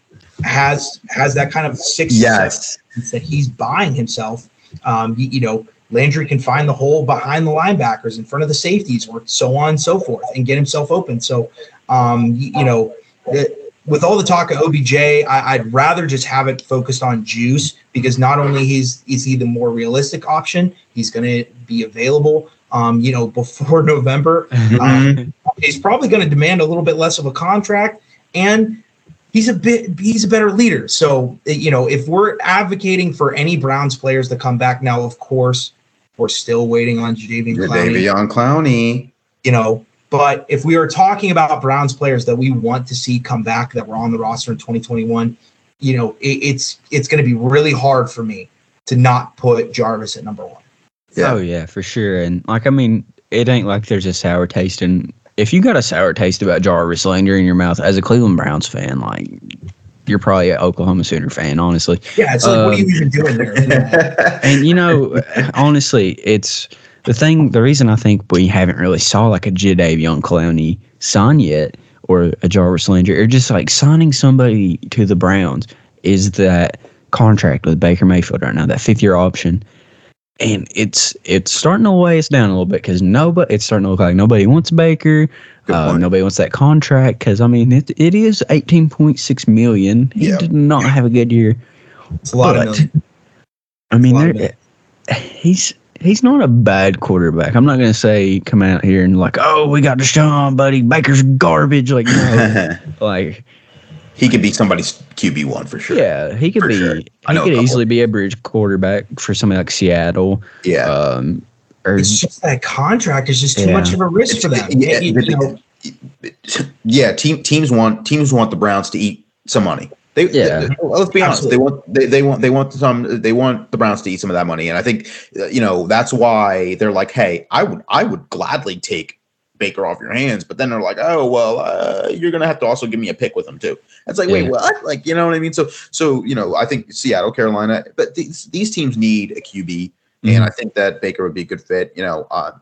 has has that kind of six
yes
that he's buying himself. Um, you, you, know, Landry can find the hole behind the linebackers, in front of the safeties, or so on and so forth, and get himself open. So, um, you, you know. The, with all the talk of OBJ, I, would rather just have it focused on Juice because not only he's is he the more realistic option, he's going to be available. Um, you know, before November, um, he's probably going to demand a little bit less of a contract, and he's a bit he's a better leader. So you know, if we're advocating for any Browns players to come back now, of course, we're still waiting on Jadeveon Clowney.
Jadeveon Clowney.
You know, but if we are talking about Browns players that we want to see come back that were on the roster in 2021, you know, it, it's it's going to be really hard for me to not put Jarvis at number one.
Yeah. Oh yeah, for sure. And like I mean, it ain't like there's a sour taste in. If you got a sour taste about Jarvis Landry in your mouth as a Cleveland Browns fan, like you're probably an Oklahoma Sooner fan, honestly.
Yeah, it's like, um, what are you um, even doing there?
and you know, honestly, it's the thing. The reason I think we haven't really saw like a Jadeveon Clowney sign yet, or a Jarvis Landry, or just like signing somebody to the Browns, is that contract with Baker Mayfield right now, that fifth year option. And it's it's starting to weigh us down a little bit because nobody it's starting to look like nobody wants Baker. Uh, nobody wants that contract because I mean it it is eighteen point six million. He yep. did not have a good year.
It's a lot but, of million.
I mean, he's he's not a bad quarterback. I'm not gonna say come out here and like, oh, we got Deshaun, buddy. Baker's garbage. Like, no, like
he could be somebody's QB one for sure.
Yeah, he could be. Sure. He could easily be a bridge quarterback for somebody like Seattle.
Yeah.
Um,
or, it's just that contract is just too yeah. much of a risk it's, for them. Yeah, you, you know,
yeah. Team, teams want teams want the Browns to eat some money. They, yeah. They, let's be honest. They want they, they want they want some they want the Browns to eat some of that money, and I think you know that's why they're like, hey, I would I would gladly take Baker off your hands. But then they're like, oh well, uh, you're gonna have to also give me a pick with him too. It's like, yeah. wait, what? Like, you know what I mean? So, so you know, I think Seattle, Carolina, but these these teams need a QB, mm-hmm. and I think that Baker would be a good fit. You know, uh,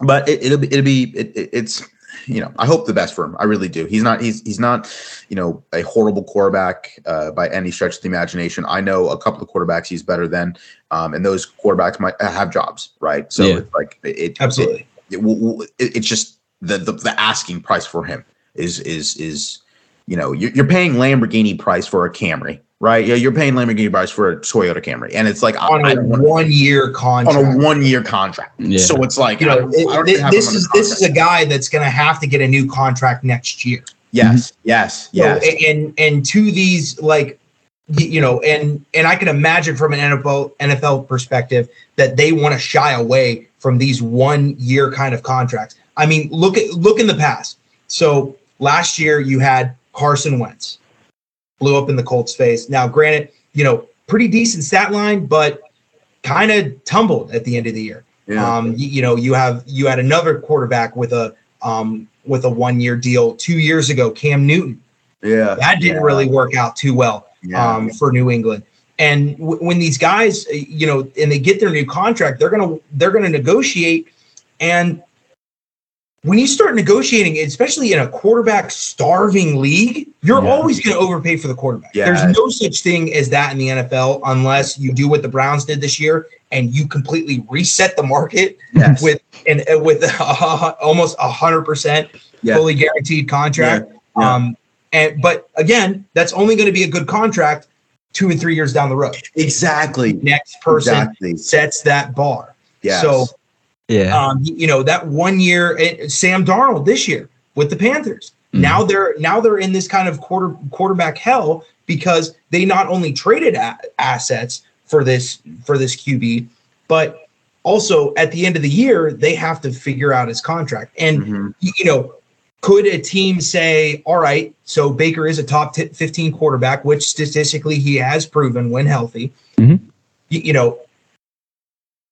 but it, will be it'll be it, it, it's you know, I hope the best for him. I really do. He's not he's he's not, you know, a horrible quarterback uh, by any stretch of the imagination. I know a couple of quarterbacks he's better than, um, and those quarterbacks might have jobs, right? So yeah. it's like it
absolutely
it, it, it's just the, the, the asking price for him is is is you know you're, you're paying Lamborghini price for a Camry, right? Yeah, you're paying Lamborghini price for a Toyota Camry, and it's like
on a one year contract.
On a one year contract, yeah. so it's like you know
it, this is this is a guy that's going to have to get a new contract next year.
Yes, mm-hmm. yes, yes.
So, and and to these like you know, and and I can imagine from an NFL NFL perspective that they want to shy away from these one year kind of contracts. I mean, look at look in the past. So last year you had Carson Wentz blew up in the Colts face. Now, granted, you know, pretty decent stat line, but kind of tumbled at the end of the year. Yeah. Um, you, you, know, you have you had another quarterback with a um with a one year deal two years ago, Cam Newton.
Yeah,
that didn't
yeah.
really work out too well yeah. um, for New England. And w- when these guys, uh, you know, and they get their new contract, they're gonna they're gonna negotiate. And when you start negotiating, especially in a quarterback starving league, you're yeah. always going to overpay for the quarterback. Yeah. There's no such thing as that in the NFL unless you do what the Browns did this year and you completely reset the market yes. with and uh, with uh, almost a hundred percent fully guaranteed contract. Yeah. Um, and but again, that's only going to be a good contract two and three years down the road.
Exactly.
Next person exactly. sets that bar.
Yeah.
So
yeah,
um, you know that one year, eh, Sam Darnold this year with the Panthers. Mm-hmm. Now they're now they're in this kind of quarter quarterback hell because they not only traded a- assets for this for this QB, but also at the end of the year they have to figure out his contract. And mm-hmm. you know could a team say, all right, so Baker is a top t- 15 quarterback, which statistically he has proven when healthy? Mm-hmm. You, you know,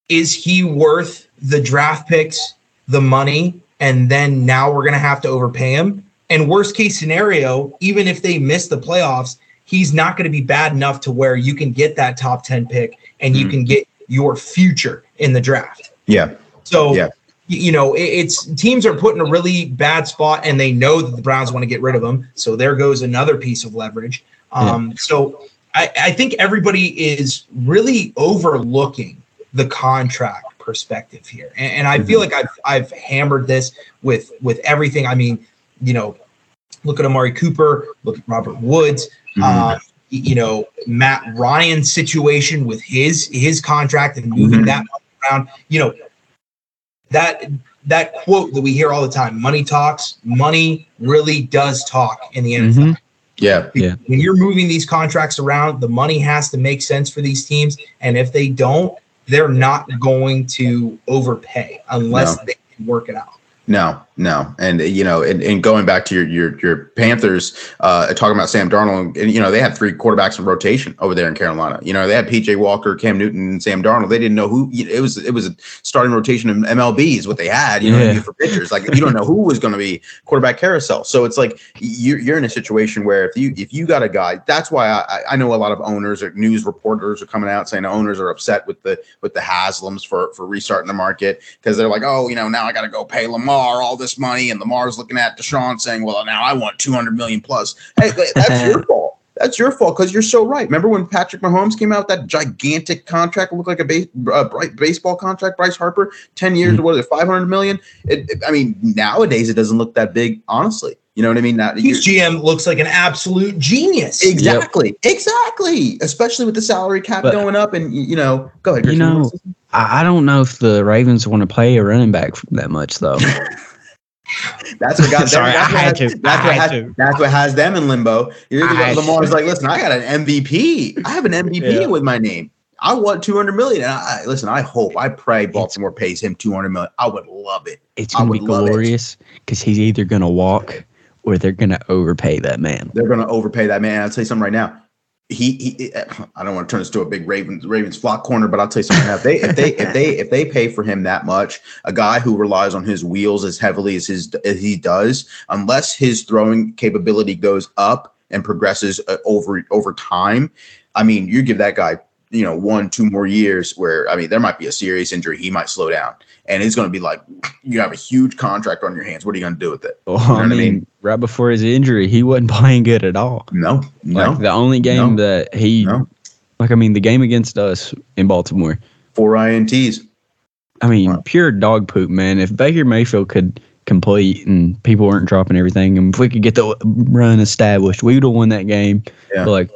is he worth the draft picks, the money, and then now we're going to have to overpay him? And worst case scenario, even if they miss the playoffs, he's not going to be bad enough to where you can get that top 10 pick and you mm-hmm. can get your future in the draft.
Yeah.
So yeah you know, it's teams are put in a really bad spot and they know that the Browns want to get rid of them. So there goes another piece of leverage. Um, yeah. So I, I think everybody is really overlooking the contract perspective here. And, and I mm-hmm. feel like I've, I've hammered this with, with everything. I mean, you know, look at Amari Cooper, look at Robert Woods, mm-hmm. uh, you know, Matt Ryan's situation with his, his contract and moving mm-hmm. that around, you know, that that quote that we hear all the time money talks money really does talk in the NFL. Mm-hmm.
Yeah.
Yeah.
When you're moving these contracts around, the money has to make sense for these teams. And if they don't, they're not going to overpay unless no. they can work it out.
No, no, and you know, and, and going back to your your your Panthers, uh, talking about Sam Darnold, and you know, they had three quarterbacks in rotation over there in Carolina. You know, they had PJ Walker, Cam Newton, and Sam Darnold. They didn't know who it was. It was a starting rotation in MLB is what they had. You know, for pitchers, like you don't know who was going to be quarterback carousel. So it's like you're you're in a situation where if you if you got a guy, that's why I I know a lot of owners or news reporters are coming out saying owners are upset with the with the Haslams for for restarting the market because they're like, oh, you know, now I got to go pay Lamar Lamar all this money, and Lamar's looking at Deshaun saying, "Well, now I want 200 million plus." Hey, that's your fault. That's your fault because you're so right. Remember when Patrick Mahomes came out with that gigantic contract, looked like a base, uh, baseball contract, Bryce Harper, 10 years, mm-hmm. what is it, 500 million? It, it, I mean, nowadays it doesn't look that big, honestly. You know what I mean? Now,
His GM looks like an absolute genius.
Exactly. Yep. Exactly. Especially with the salary cap but, going up. And, you know, go ahead.
You know, I don't know if the Ravens want to play a running back that much, though.
that's what got Sorry, them. That's, what has, to. That's, what has, that's what has them in limbo. Lamar's like, listen, I got an MVP. I have an MVP yeah. with my name. I want 200 million. And I, I, listen, I hope, I pray Baltimore it's, pays him 200 million. I would love it.
It's going to be glorious because he's either going to walk or they're going to overpay that man.
They're going to overpay that man. I'll tell you something right now. He, he, I don't want to turn this to a big Ravens Ravens flock corner, but I'll tell you something. If they if they if they if they pay for him that much, a guy who relies on his wheels as heavily as his as he does, unless his throwing capability goes up and progresses uh, over over time, I mean, you give that guy you know one two more years where I mean there might be a serious injury, he might slow down and it's going to be like you have a huge contract on your hands. What are you going to do with it?
Well, you know I, mean, I, mean, right before his injury, he wasn't playing good at all.
No, no.
Like the only game no, that he, no. like, I mean, the game against us in Baltimore,
four ints.
I mean, pure dog poop, man. If Baker Mayfield could complete and people weren't dropping everything, and if we could get the run established, we would have won that game yeah. for like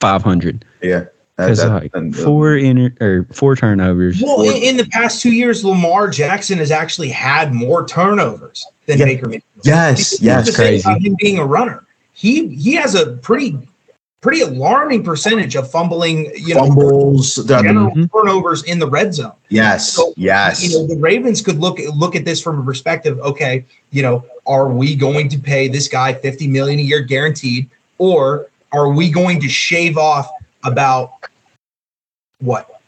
five hundred.
Yeah.
Because like four inter, or four turnovers.
Well, in, in, the past two years, Lamar Jackson has actually had more turnovers than yeah. Baker Mayfield.
Yes, yes, crazy.
Him being a runner, he he has a pretty pretty alarming percentage of fumbling, you
fumbles,
know, general mm-hmm. turnovers in the red zone.
Yes, so, yes.
You know, the Ravens could look look at this from a perspective. Okay, you know, are we going to pay this guy fifty million a year guaranteed, or are we going to shave off about what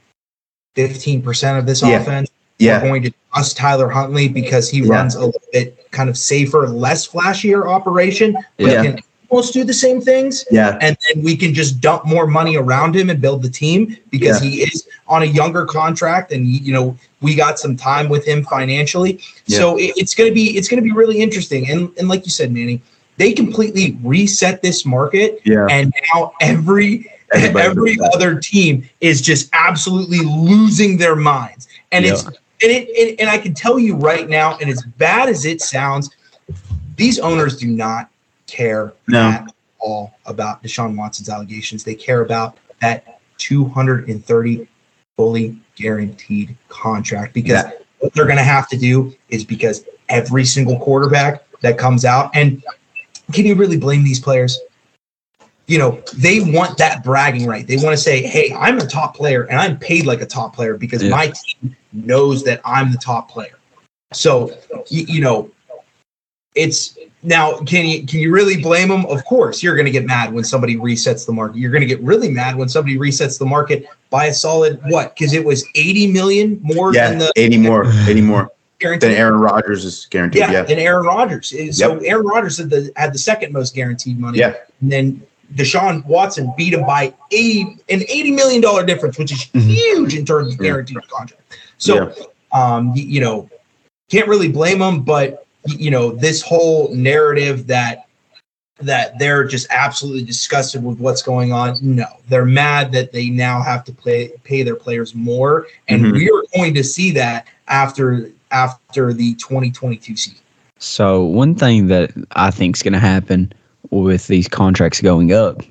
15% of this yeah. offense.
Yeah.
We're going to trust Tyler Huntley because he yeah. runs a little bit kind of safer, less flashier operation, but yeah. can almost do the same things.
Yeah.
And then we can just dump more money around him and build the team because yeah. he is on a younger contract and you know, we got some time with him financially. Yeah. So it, it's gonna be it's gonna be really interesting. And and like you said, Manny, they completely reset this market.
Yeah.
And now every Everybody every other team is just absolutely losing their minds. And yeah. it's and it and, and I can tell you right now, and as bad as it sounds, these owners do not care
no.
at all about Deshaun Watson's allegations. They care about that 230 fully guaranteed contract because yeah. what they're going to have to do is because every single quarterback that comes out and can you really blame these players? You know, they want that bragging right. They want to say, "Hey, I'm a top player and I'm paid like a top player because yeah. my team knows that I'm the top player." So, you, you know, it's now can you can you really blame them? Of course, you're going to get mad when somebody resets the market. You're going to get really mad when somebody resets the market by a solid what? Because it was 80 million more
yeah,
than the
80 more, 80 more. Guaranteed. Than Aaron Rodgers is guaranteed. Yeah, yeah.
and Aaron Rodgers. So yep. Aaron Rodgers had the had the second most guaranteed money.
Yeah.
And then Deshaun Watson beat him by 80, an $80 million difference, which is mm-hmm. huge in terms of guaranteed yeah. contract. So, yeah. um, you, you know, can't really blame them, but you know, this whole narrative that that they're just absolutely disgusted with what's going on. No, they're mad that they now have to play pay their players more, and mm-hmm. we are going to see that after after the 2022 season.
So one thing that I think is going to happen with these contracts going up,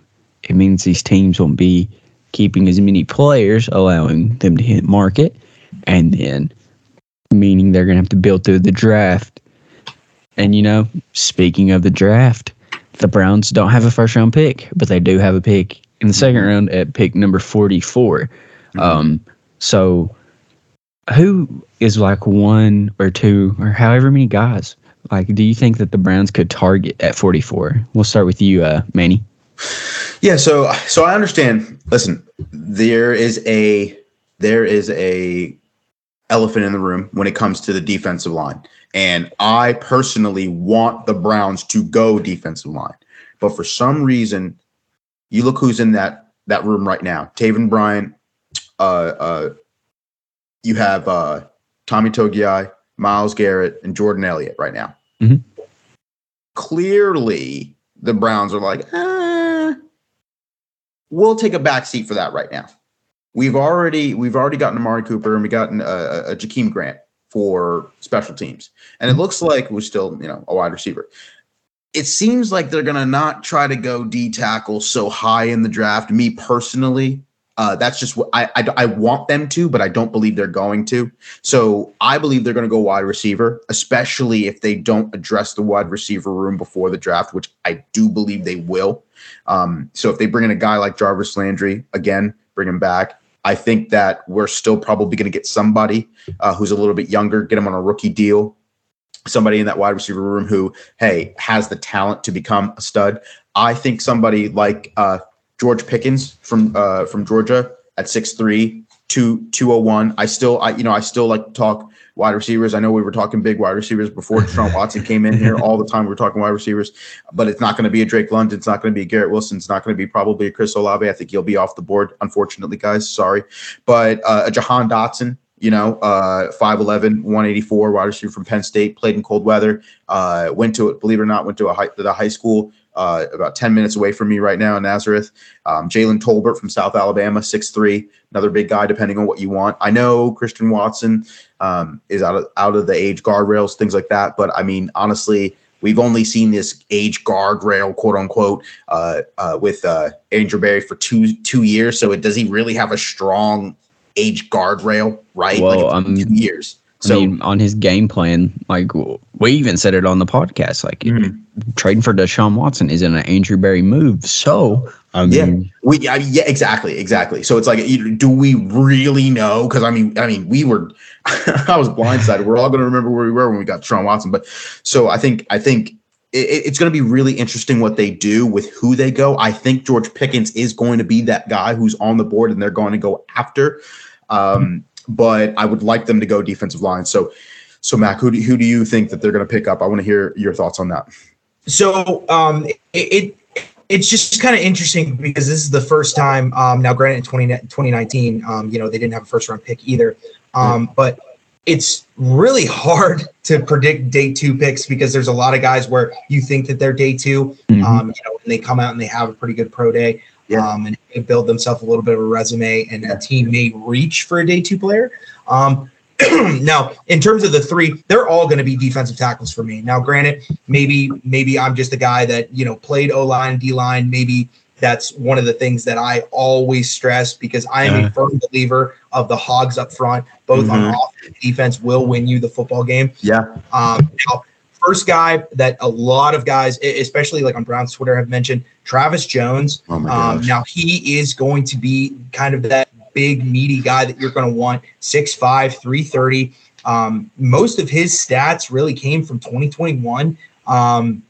it means these teams won't be keeping as many players, allowing them to hit market, and then meaning they're going to have to build through the draft. And, you know, speaking of the draft, the Browns don't have a first round pick, but they do have a pick in the second round at pick number 44. Mm-hmm. Um, so who is like one or two or however many guys? Like, do you think that the Browns could target at 44? We'll start with you, uh, Manny.
Yeah, so so I understand. Listen, there is a there is a elephant in the room when it comes to the defensive line. And I personally want the Browns to go defensive line. But for some reason, you look who's in that that room right now. Taven Bryan, uh, uh, you have uh, Tommy Togiai, Myles Garrett, and Jordan Elliott right now. Mm-hmm. Clearly, the Browns are like, eh, we'll take a back seat for that right now. We've already we've already gotten Amari Cooper and we gotten a, a Jakeem Grant for special teams, and it looks like we're still you know a wide receiver. It seems like they're gonna not try to go D tackle so high in the draft. Me personally, uh, that's just what I, I, I want them to, but I don't believe they're going to. So I believe they're going to go wide receiver, especially if they don't address the wide receiver room before the draft, which I do believe they will. Um, so if they bring in a guy like Jarvis Landry again, bring him back. I think that we're still probably going to get somebody uh, who's a little bit younger, get him on a rookie deal. Somebody in that wide receiver room who, hey, has the talent to become a stud. I think somebody like uh, George Pickens from uh, from Georgia at 6'3", 201. I still, I you know, I still like to talk wide receivers. I know we were talking big wide receivers before Deshaun Watson came in here. All the time we were talking wide receivers, but it's not going to be a Drake London. It's not going to be a Garrett Wilson. It's not going to be probably a Chris Olave. I think he'll be off the board, unfortunately, guys. Sorry. But uh, a Jahan Dotson, you know, uh, 5'11, 184 wide receiver from Penn State, played in cold weather, uh, went to it, believe it or not, went to a high, to the high school uh, about 10 minutes away from me right now in Nazareth. Um, Jalen Tolbert from South Alabama, 6'3, another big guy, depending on what you want. I know Christian Watson um, is out of out of the age guardrails, things like that. But I mean, honestly, we've only seen this age guardrail, quote unquote, uh, uh, with uh, Andrew Berry for two two years. So it does he really have a strong age guardrail, right?
Well, like um, two years. So I mean, on his game plan, like we even said it on the podcast, like mm-hmm. trading for Deshaun Watson isn't an Andrew Berry move. So
I mean, yeah, we I yeah exactly exactly. So it's like, do we really know? Because I mean, I mean, we were, I was blindsided. We're all going to remember where we were when we got Deshaun Watson. But so I think I think it, it's going to be really interesting what they do with who they go. I think George Pickens is going to be that guy who's on the board, and they're going to go after. Um, but I would like them to go defensive line. So, so Mac, who do, who do you think that they're going to pick up? I want to hear your thoughts on that.
So, um, it, it it's just kind of interesting because this is the first time. Um, now, granted, in 20, 2019, um, you know, they didn't have a first round pick either. Um, but it's really hard to predict day two picks because there's a lot of guys where you think that they're day 2 mm-hmm. um, you know, and they come out and they have a pretty good pro day yeah. um, and, build themselves a little bit of a resume, and a team may reach for a day two player. Um, now, in terms of the three, they're all going to be defensive tackles for me. Now, granted, maybe maybe I'm just a guy that you know played O line, D line. Maybe that's one of the things that I always stress because I am a firm believer of the hogs up front, both mm-hmm. on offense defense, will win you the football game.
Yeah.
Um, now, first guy that a lot of guys, especially like on Brown's Twitter, have mentioned Travis Jones. Oh um, now he is going to be kind of that big meaty guy that you're going to want 6'5", 330. Um, most of his stats really came from 2021. Um,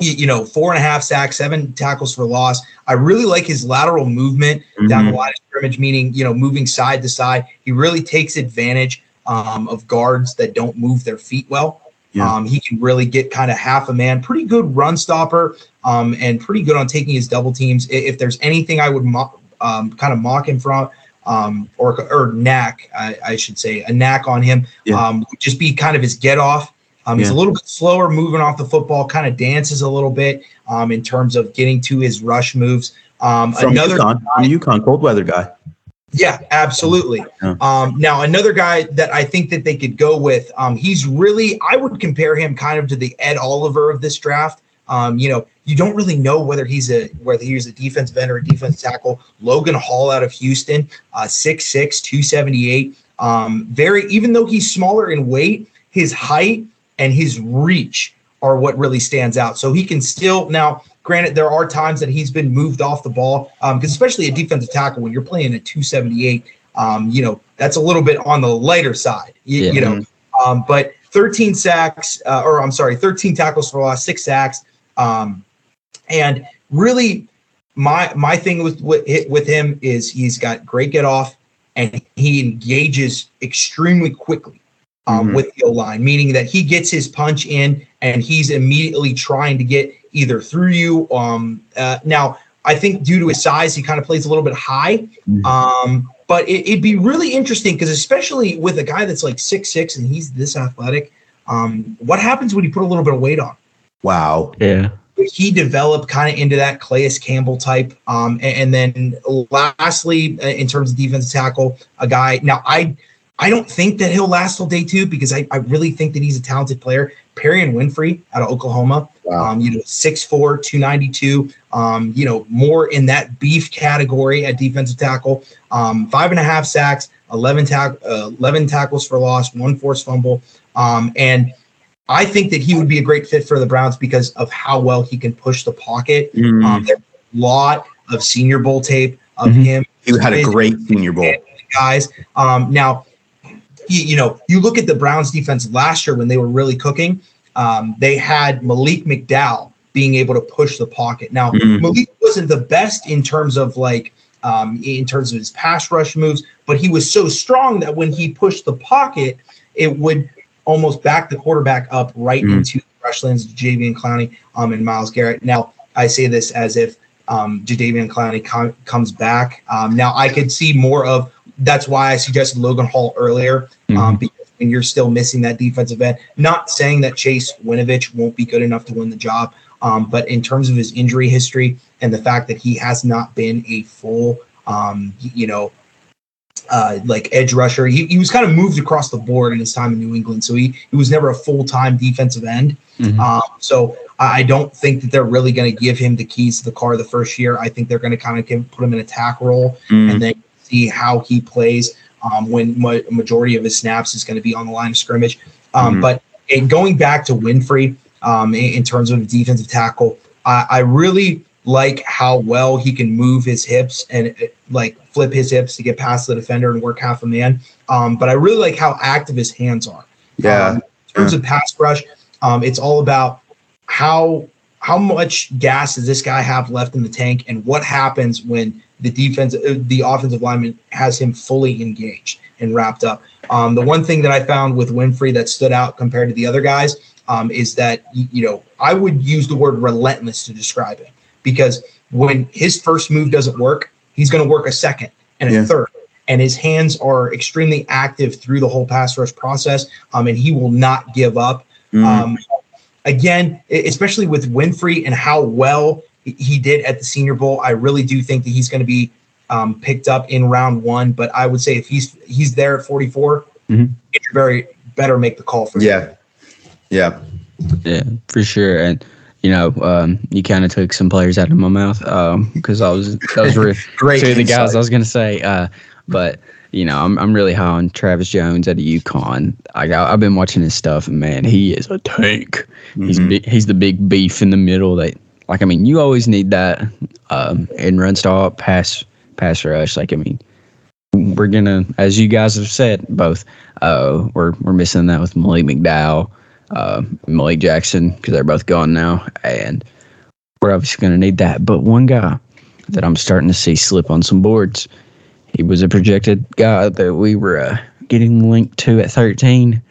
you, you, know, four and a half sacks, seven tackles for loss. I really like his lateral movement mm-hmm. down the line of scrimmage, meaning you know moving side to side. He really takes advantage um, of guards that don't move their feet well. Yeah. Um, he can really get kind of half a man, pretty good run stopper, um, and pretty good on taking his double teams. If there's anything I would mo- um, kind of mock him from, um, or or knack, I, I, should say, a knack on him, yeah. Um, just be kind of his get off. Um, he's a little bit slower moving off the football, kind of dances a little bit um, in terms of getting to his rush moves.
from another UConn, guy, UConn cold weather guy.
Yeah, absolutely. Yeah. Um, now, another guy that I think that they could go with, um, he's really, I would compare him kind of to the Ed Oliver of this draft. Um, you know, you don't really know whether he's a whether he's a defensive end or a defense tackle. Logan Hall out of Houston, uh, 6'6", 278. Um, very, even though he's smaller in weight, his height and his reach are what really stands out. So he can still now Granted, there are times that he's been moved off the ball because, um, especially a defensive tackle, when you're playing at 278, um, you know, that's a little bit on the lighter side, you, yeah. you know. Um, but 13 sacks, uh, or I'm sorry, 13 tackles for loss, six sacks, um, and really, my my thing with with with him is he's got great get off, and he engages extremely quickly um, mm-hmm. with the O line, meaning that he gets his punch in and he's immediately trying to get either through you. Um, uh, now, I think due to his size, he kind of plays a little bit high. Mm-hmm. Um, but it, would be really interesting because, especially with a guy that's like six six and he's this athletic, um, what happens when you put a little bit of weight on?
Wow.
Yeah.
He developed kind of into that Calais Campbell type. Um, and, and, then lastly, uh, in terms of defensive tackle, a guy. Now, I I don't think that he'll last till day two because I, I really think that he's a talented player. Perrion Winfrey out of Oklahoma, wow. um, you know, 6'4, 292, um, you know, more in that beef category at defensive tackle. Um, five and a half sacks, 11, tack, uh, 11 tackles for loss, one forced fumble. Um, and I think that he would be a great fit for the Browns because of how well he can push the pocket. Mm. Um, there's a lot of Senior Bowl tape of mm-hmm. him.
He had a great Senior Bowl.
Guys, um, now you, you, know, you look at the Browns defense last year when they were really cooking. Um, they had Malik McDowell being able to push the pocket. Now, mm-hmm. Malik wasn't the best in terms of like um, in terms of his pass rush moves, but he was so strong that when he pushed the pocket, it would almost back the quarterback up right mm-hmm. into rush lanes, Jadeveon Clowney um, and Myles Garrett. Now, I say this as if um, Jadeveon Clowney com- comes back. Um, now, I could see more of that's why I suggested Logan Hall earlier, mm-hmm. um, because when you're still missing that defensive end. Not saying that Chase Winovich won't be good enough to win the job, um, but in terms of his injury history and the fact that he has not been a full, um, you know, uh, like edge rusher, he, he was kind of moved across the board in his time in New England, so he he was never a full time defensive end. Mm-hmm. Um, so I don't think that they're really going to give him the keys to the car the first year. I think they're going to kind of give, put him in a tack role mm-hmm. and then see how he plays um, when ma- majority of his snaps is going to be on the line of scrimmage. Um, mm-hmm. But in going back to Winfrey um, in, in, terms of defensive tackle, I, I, really like how well he can move his hips and uh, like flip his hips to get past the defender and work half a man. Um, but I really like how active his hands are.
Yeah.
Um, in terms of pass rush, um, it's all about how how much gas does this guy have left in the tank and what happens when the defense, uh, the offensive lineman has him fully engaged and wrapped up. Um, the one thing that I found with Winfrey that stood out compared to the other guys um, is that you know I would use the word relentless to describe it because when his first move doesn't work, he's going to work a second and a yeah. third, and his hands are extremely active through the whole pass rush process, um, and he will not give up. Mm. Again, especially with Winfrey and how well he did at the Senior Bowl. I really do think that he's going to be um, picked up in round one. But I would say if he's he's there at 44, mm-hmm. very better make the call for
yeah, him. yeah,
yeah, for sure. And you know, um, you kind of took some players out of my mouth because um, I was those were
great
two of the guys I was going to say. Uh, but you know, I'm I'm really high on Travis Jones at UConn. I got, I've been watching his stuff, and man, he is a tank. Mm-hmm. He's big, he's the big beef in the middle that like I mean, you always need that um, in run stop, pass pass rush. Like I mean, we're gonna, as you guys have said, both uh, we're we're missing that with Malik McDowell, uh, Malik Jackson because they're both gone now, and we're obviously gonna need that. But one guy that I'm starting to see slip on some boards, he was a projected guy that we were uh, getting linked to at 13,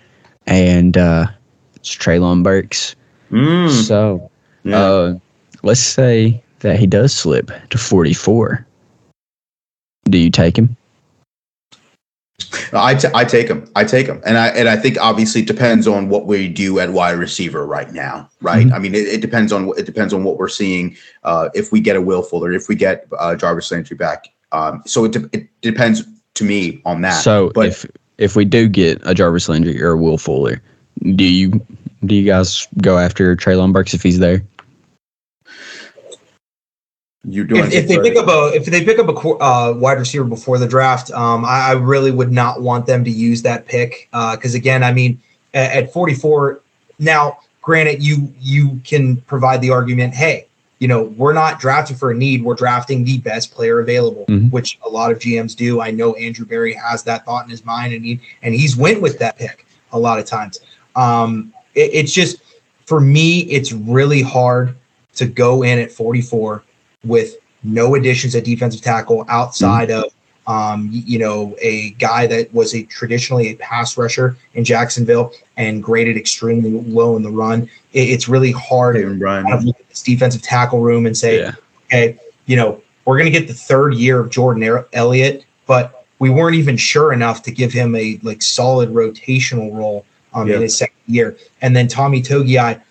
and uh, it's Treylon Burks. Mm. So. Yeah. Uh, let's say that he does slip to 44. Do you take him?
I, t- I take him. I take him, and I and I think obviously it depends on what we do at wide receiver right now, right? Mm-hmm. I mean, it, it, depends on it depends on what we're seeing. Uh, if we get a Will Fuller, if we get uh, Jarvis Landry back, um, so it, de- it depends to me on that.
So, but if if we do get a Jarvis Landry or a Will Fuller, do you do you guys go after Treylon Burks if he's there?
you doing
if, if they pick up a if they pick up a uh, wide receiver before the draft, um, I, I, really would not want them to use that pick because uh, again, I mean, at, at 44 now, granted, you you can provide the argument, hey, you know, we're not drafting for a need. We're drafting the best player available,
Mhm.
which a lot of GMs do. I know Andrew Berry has that thought in his mind, and he and he's went with that pick a lot of times. Um, it- it's just for me, it's really hard to go in at 44 with no additions at defensive tackle outside of um, you know a guy that was a traditionally a pass rusher in Jacksonville and graded extremely low in the run. It, it's really hard to kind of look at this defensive tackle room and say,
Yeah.
okay, you know, we're going to get the third year of Jordan Er- Elliott, but we weren't even sure enough to give him a like solid rotational role um,
Yeah.
in his second year. And then Tommy Togiai,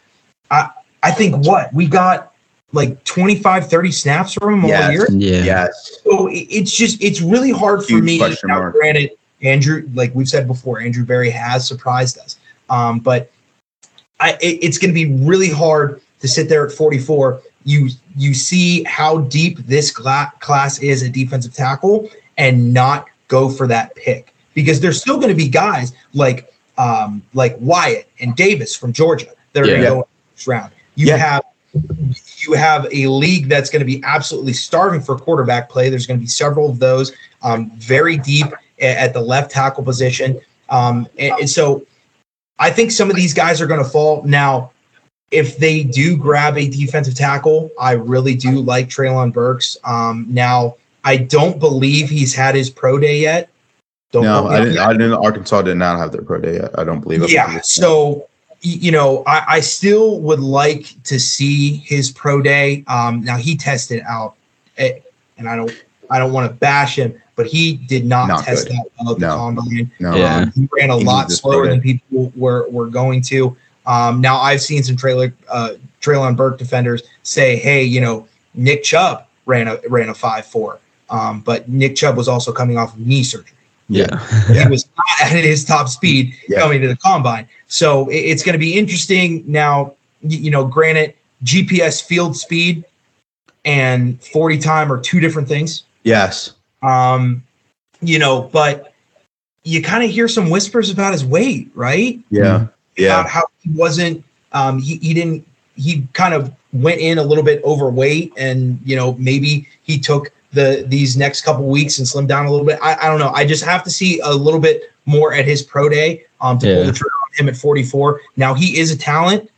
I I think what we got like 25, 30 snaps from him all year.
Yeah.
Yes.
So it's just it's really hard for
Huge
me.
question
Now,
mark.
granted, Andrew, like we've said before, Andrew Berry has surprised us. Um, but I it- it's going to be really hard to sit there at 44. You you see how deep this gla- class is at defensive tackle and not go for that pick because there's still going to be guys like um like Wyatt and Davis from Georgia that are going
Yeah.
to go in first round. You
Yeah.
have you have a league that's going to be absolutely starving for quarterback play. There's going to be several of those um, very deep at the left tackle position. Um, and, and so I think some of these guys are going to fall. Now, if they do grab a defensive tackle, I really do like Treylon Burks. Um, now, I don't believe he's had his pro day yet. Don't
No, I didn't.
that.
I didn't. Arkansas did not have their pro day yet. I don't believe.
Yeah. So, you know, I, I still would like to see his pro day. Um, now he tested out, eh, and I don't, I don't want to bash him, but he did not,
Not
test
good.
that well at the
No.
combine.
No.
Yeah.
Um, he ran a
He
lot slower than people were were going to. Um, now I've seen some trailer uh, Treylon Burke defenders say, "Hey, you know, Nick Chubb ran a ran a five four, um, but Nick Chubb was also coming off of knee surgery.
Yeah.
Yeah.
He was not at his top speed
Yeah.
coming to the combine. So it- it's going to be interesting. Now, you know, granted, GPS field speed and 40 time are two different things.
Yes.
Um, you know, but you kind of hear some whispers about his weight, right?
Yeah. Yeah.
About how he wasn't, um, he, he didn't, he kind of went in a little bit overweight and, you know, maybe he took the, these next couple weeks and slim down a little bit. I, I don't know. I just have to see a little bit more at his pro day, um, to pull the trigger on him at 44. Now he is a talent.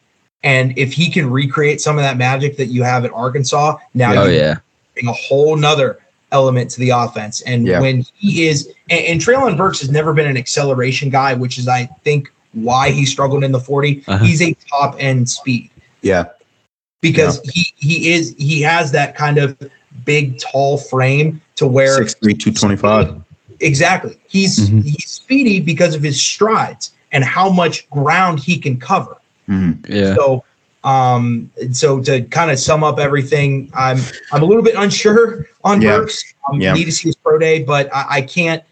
And if he can recreate some of that magic that you have at Arkansas, now
Oh
you
yeah.
bring a whole nother element to the offense. And
Yeah.
when he is, and, and Treylon Burks has never been an acceleration guy, which is, I think, why he struggled in the 40.
Uh-huh.
He's a top end speed
Yeah.
because he he is he has that kind of big tall frame to where
Six three two twenty five.
exactly he's
Mhm.
he's speedy because of his strides and how much ground he can cover.
Mm-hmm.
Yeah.
So um so to kind of sum up everything, I'm I'm a little bit unsure on
Yeah.
Burks. Um,
Yeah.
need to see his pro day, but I, I can't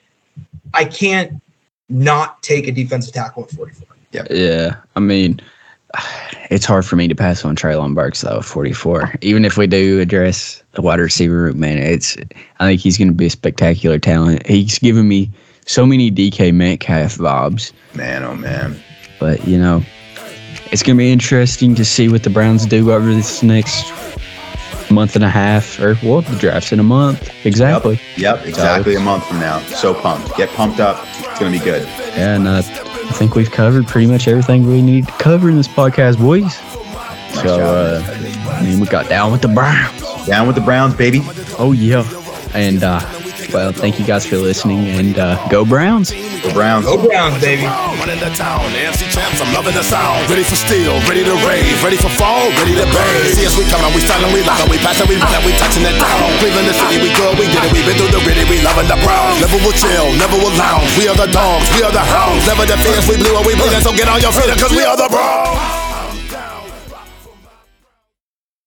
I can't not take a defensive tackle at 44.
Yeah. Yeah, I mean, it's hard for me to pass on Treylon Burks though. at Forty four. Even if we do address the wide receiver room, man, it's. I think he's going to be a spectacular talent. He's given me so many DK Metcalf vibes,
Man, oh man.
but you know, it's going to be interesting to see what the Browns do over this next month and a half, or well, the draft's in a month exactly.
Yep, exactly a month from now. So pumped. Get pumped up. It's gonna be good.
And uh, I think we've covered pretty much everything we need to cover in this podcast, boys. So, uh, I mean, we got down with the Browns.
Down with the Browns, baby.
Oh yeah. And uh well, thank you guys for listening and uh go Browns.
Go Browns.
Go Browns, baby.
Running the town, the MC champs, I'm loving the sound. Ready for steel, ready to rave, ready for fall, ready to bang. See us, we coming, we styling, we loud, we passing, we running, we touching it down. Cleveland, the city, we good, we did it, we been through the gritty, we loving the Browns. Never will chill, never will lounge. We are the dogs, we are the hounds. Never the fears, we blew and we bleeding, so get on your feet, cause we are the Browns.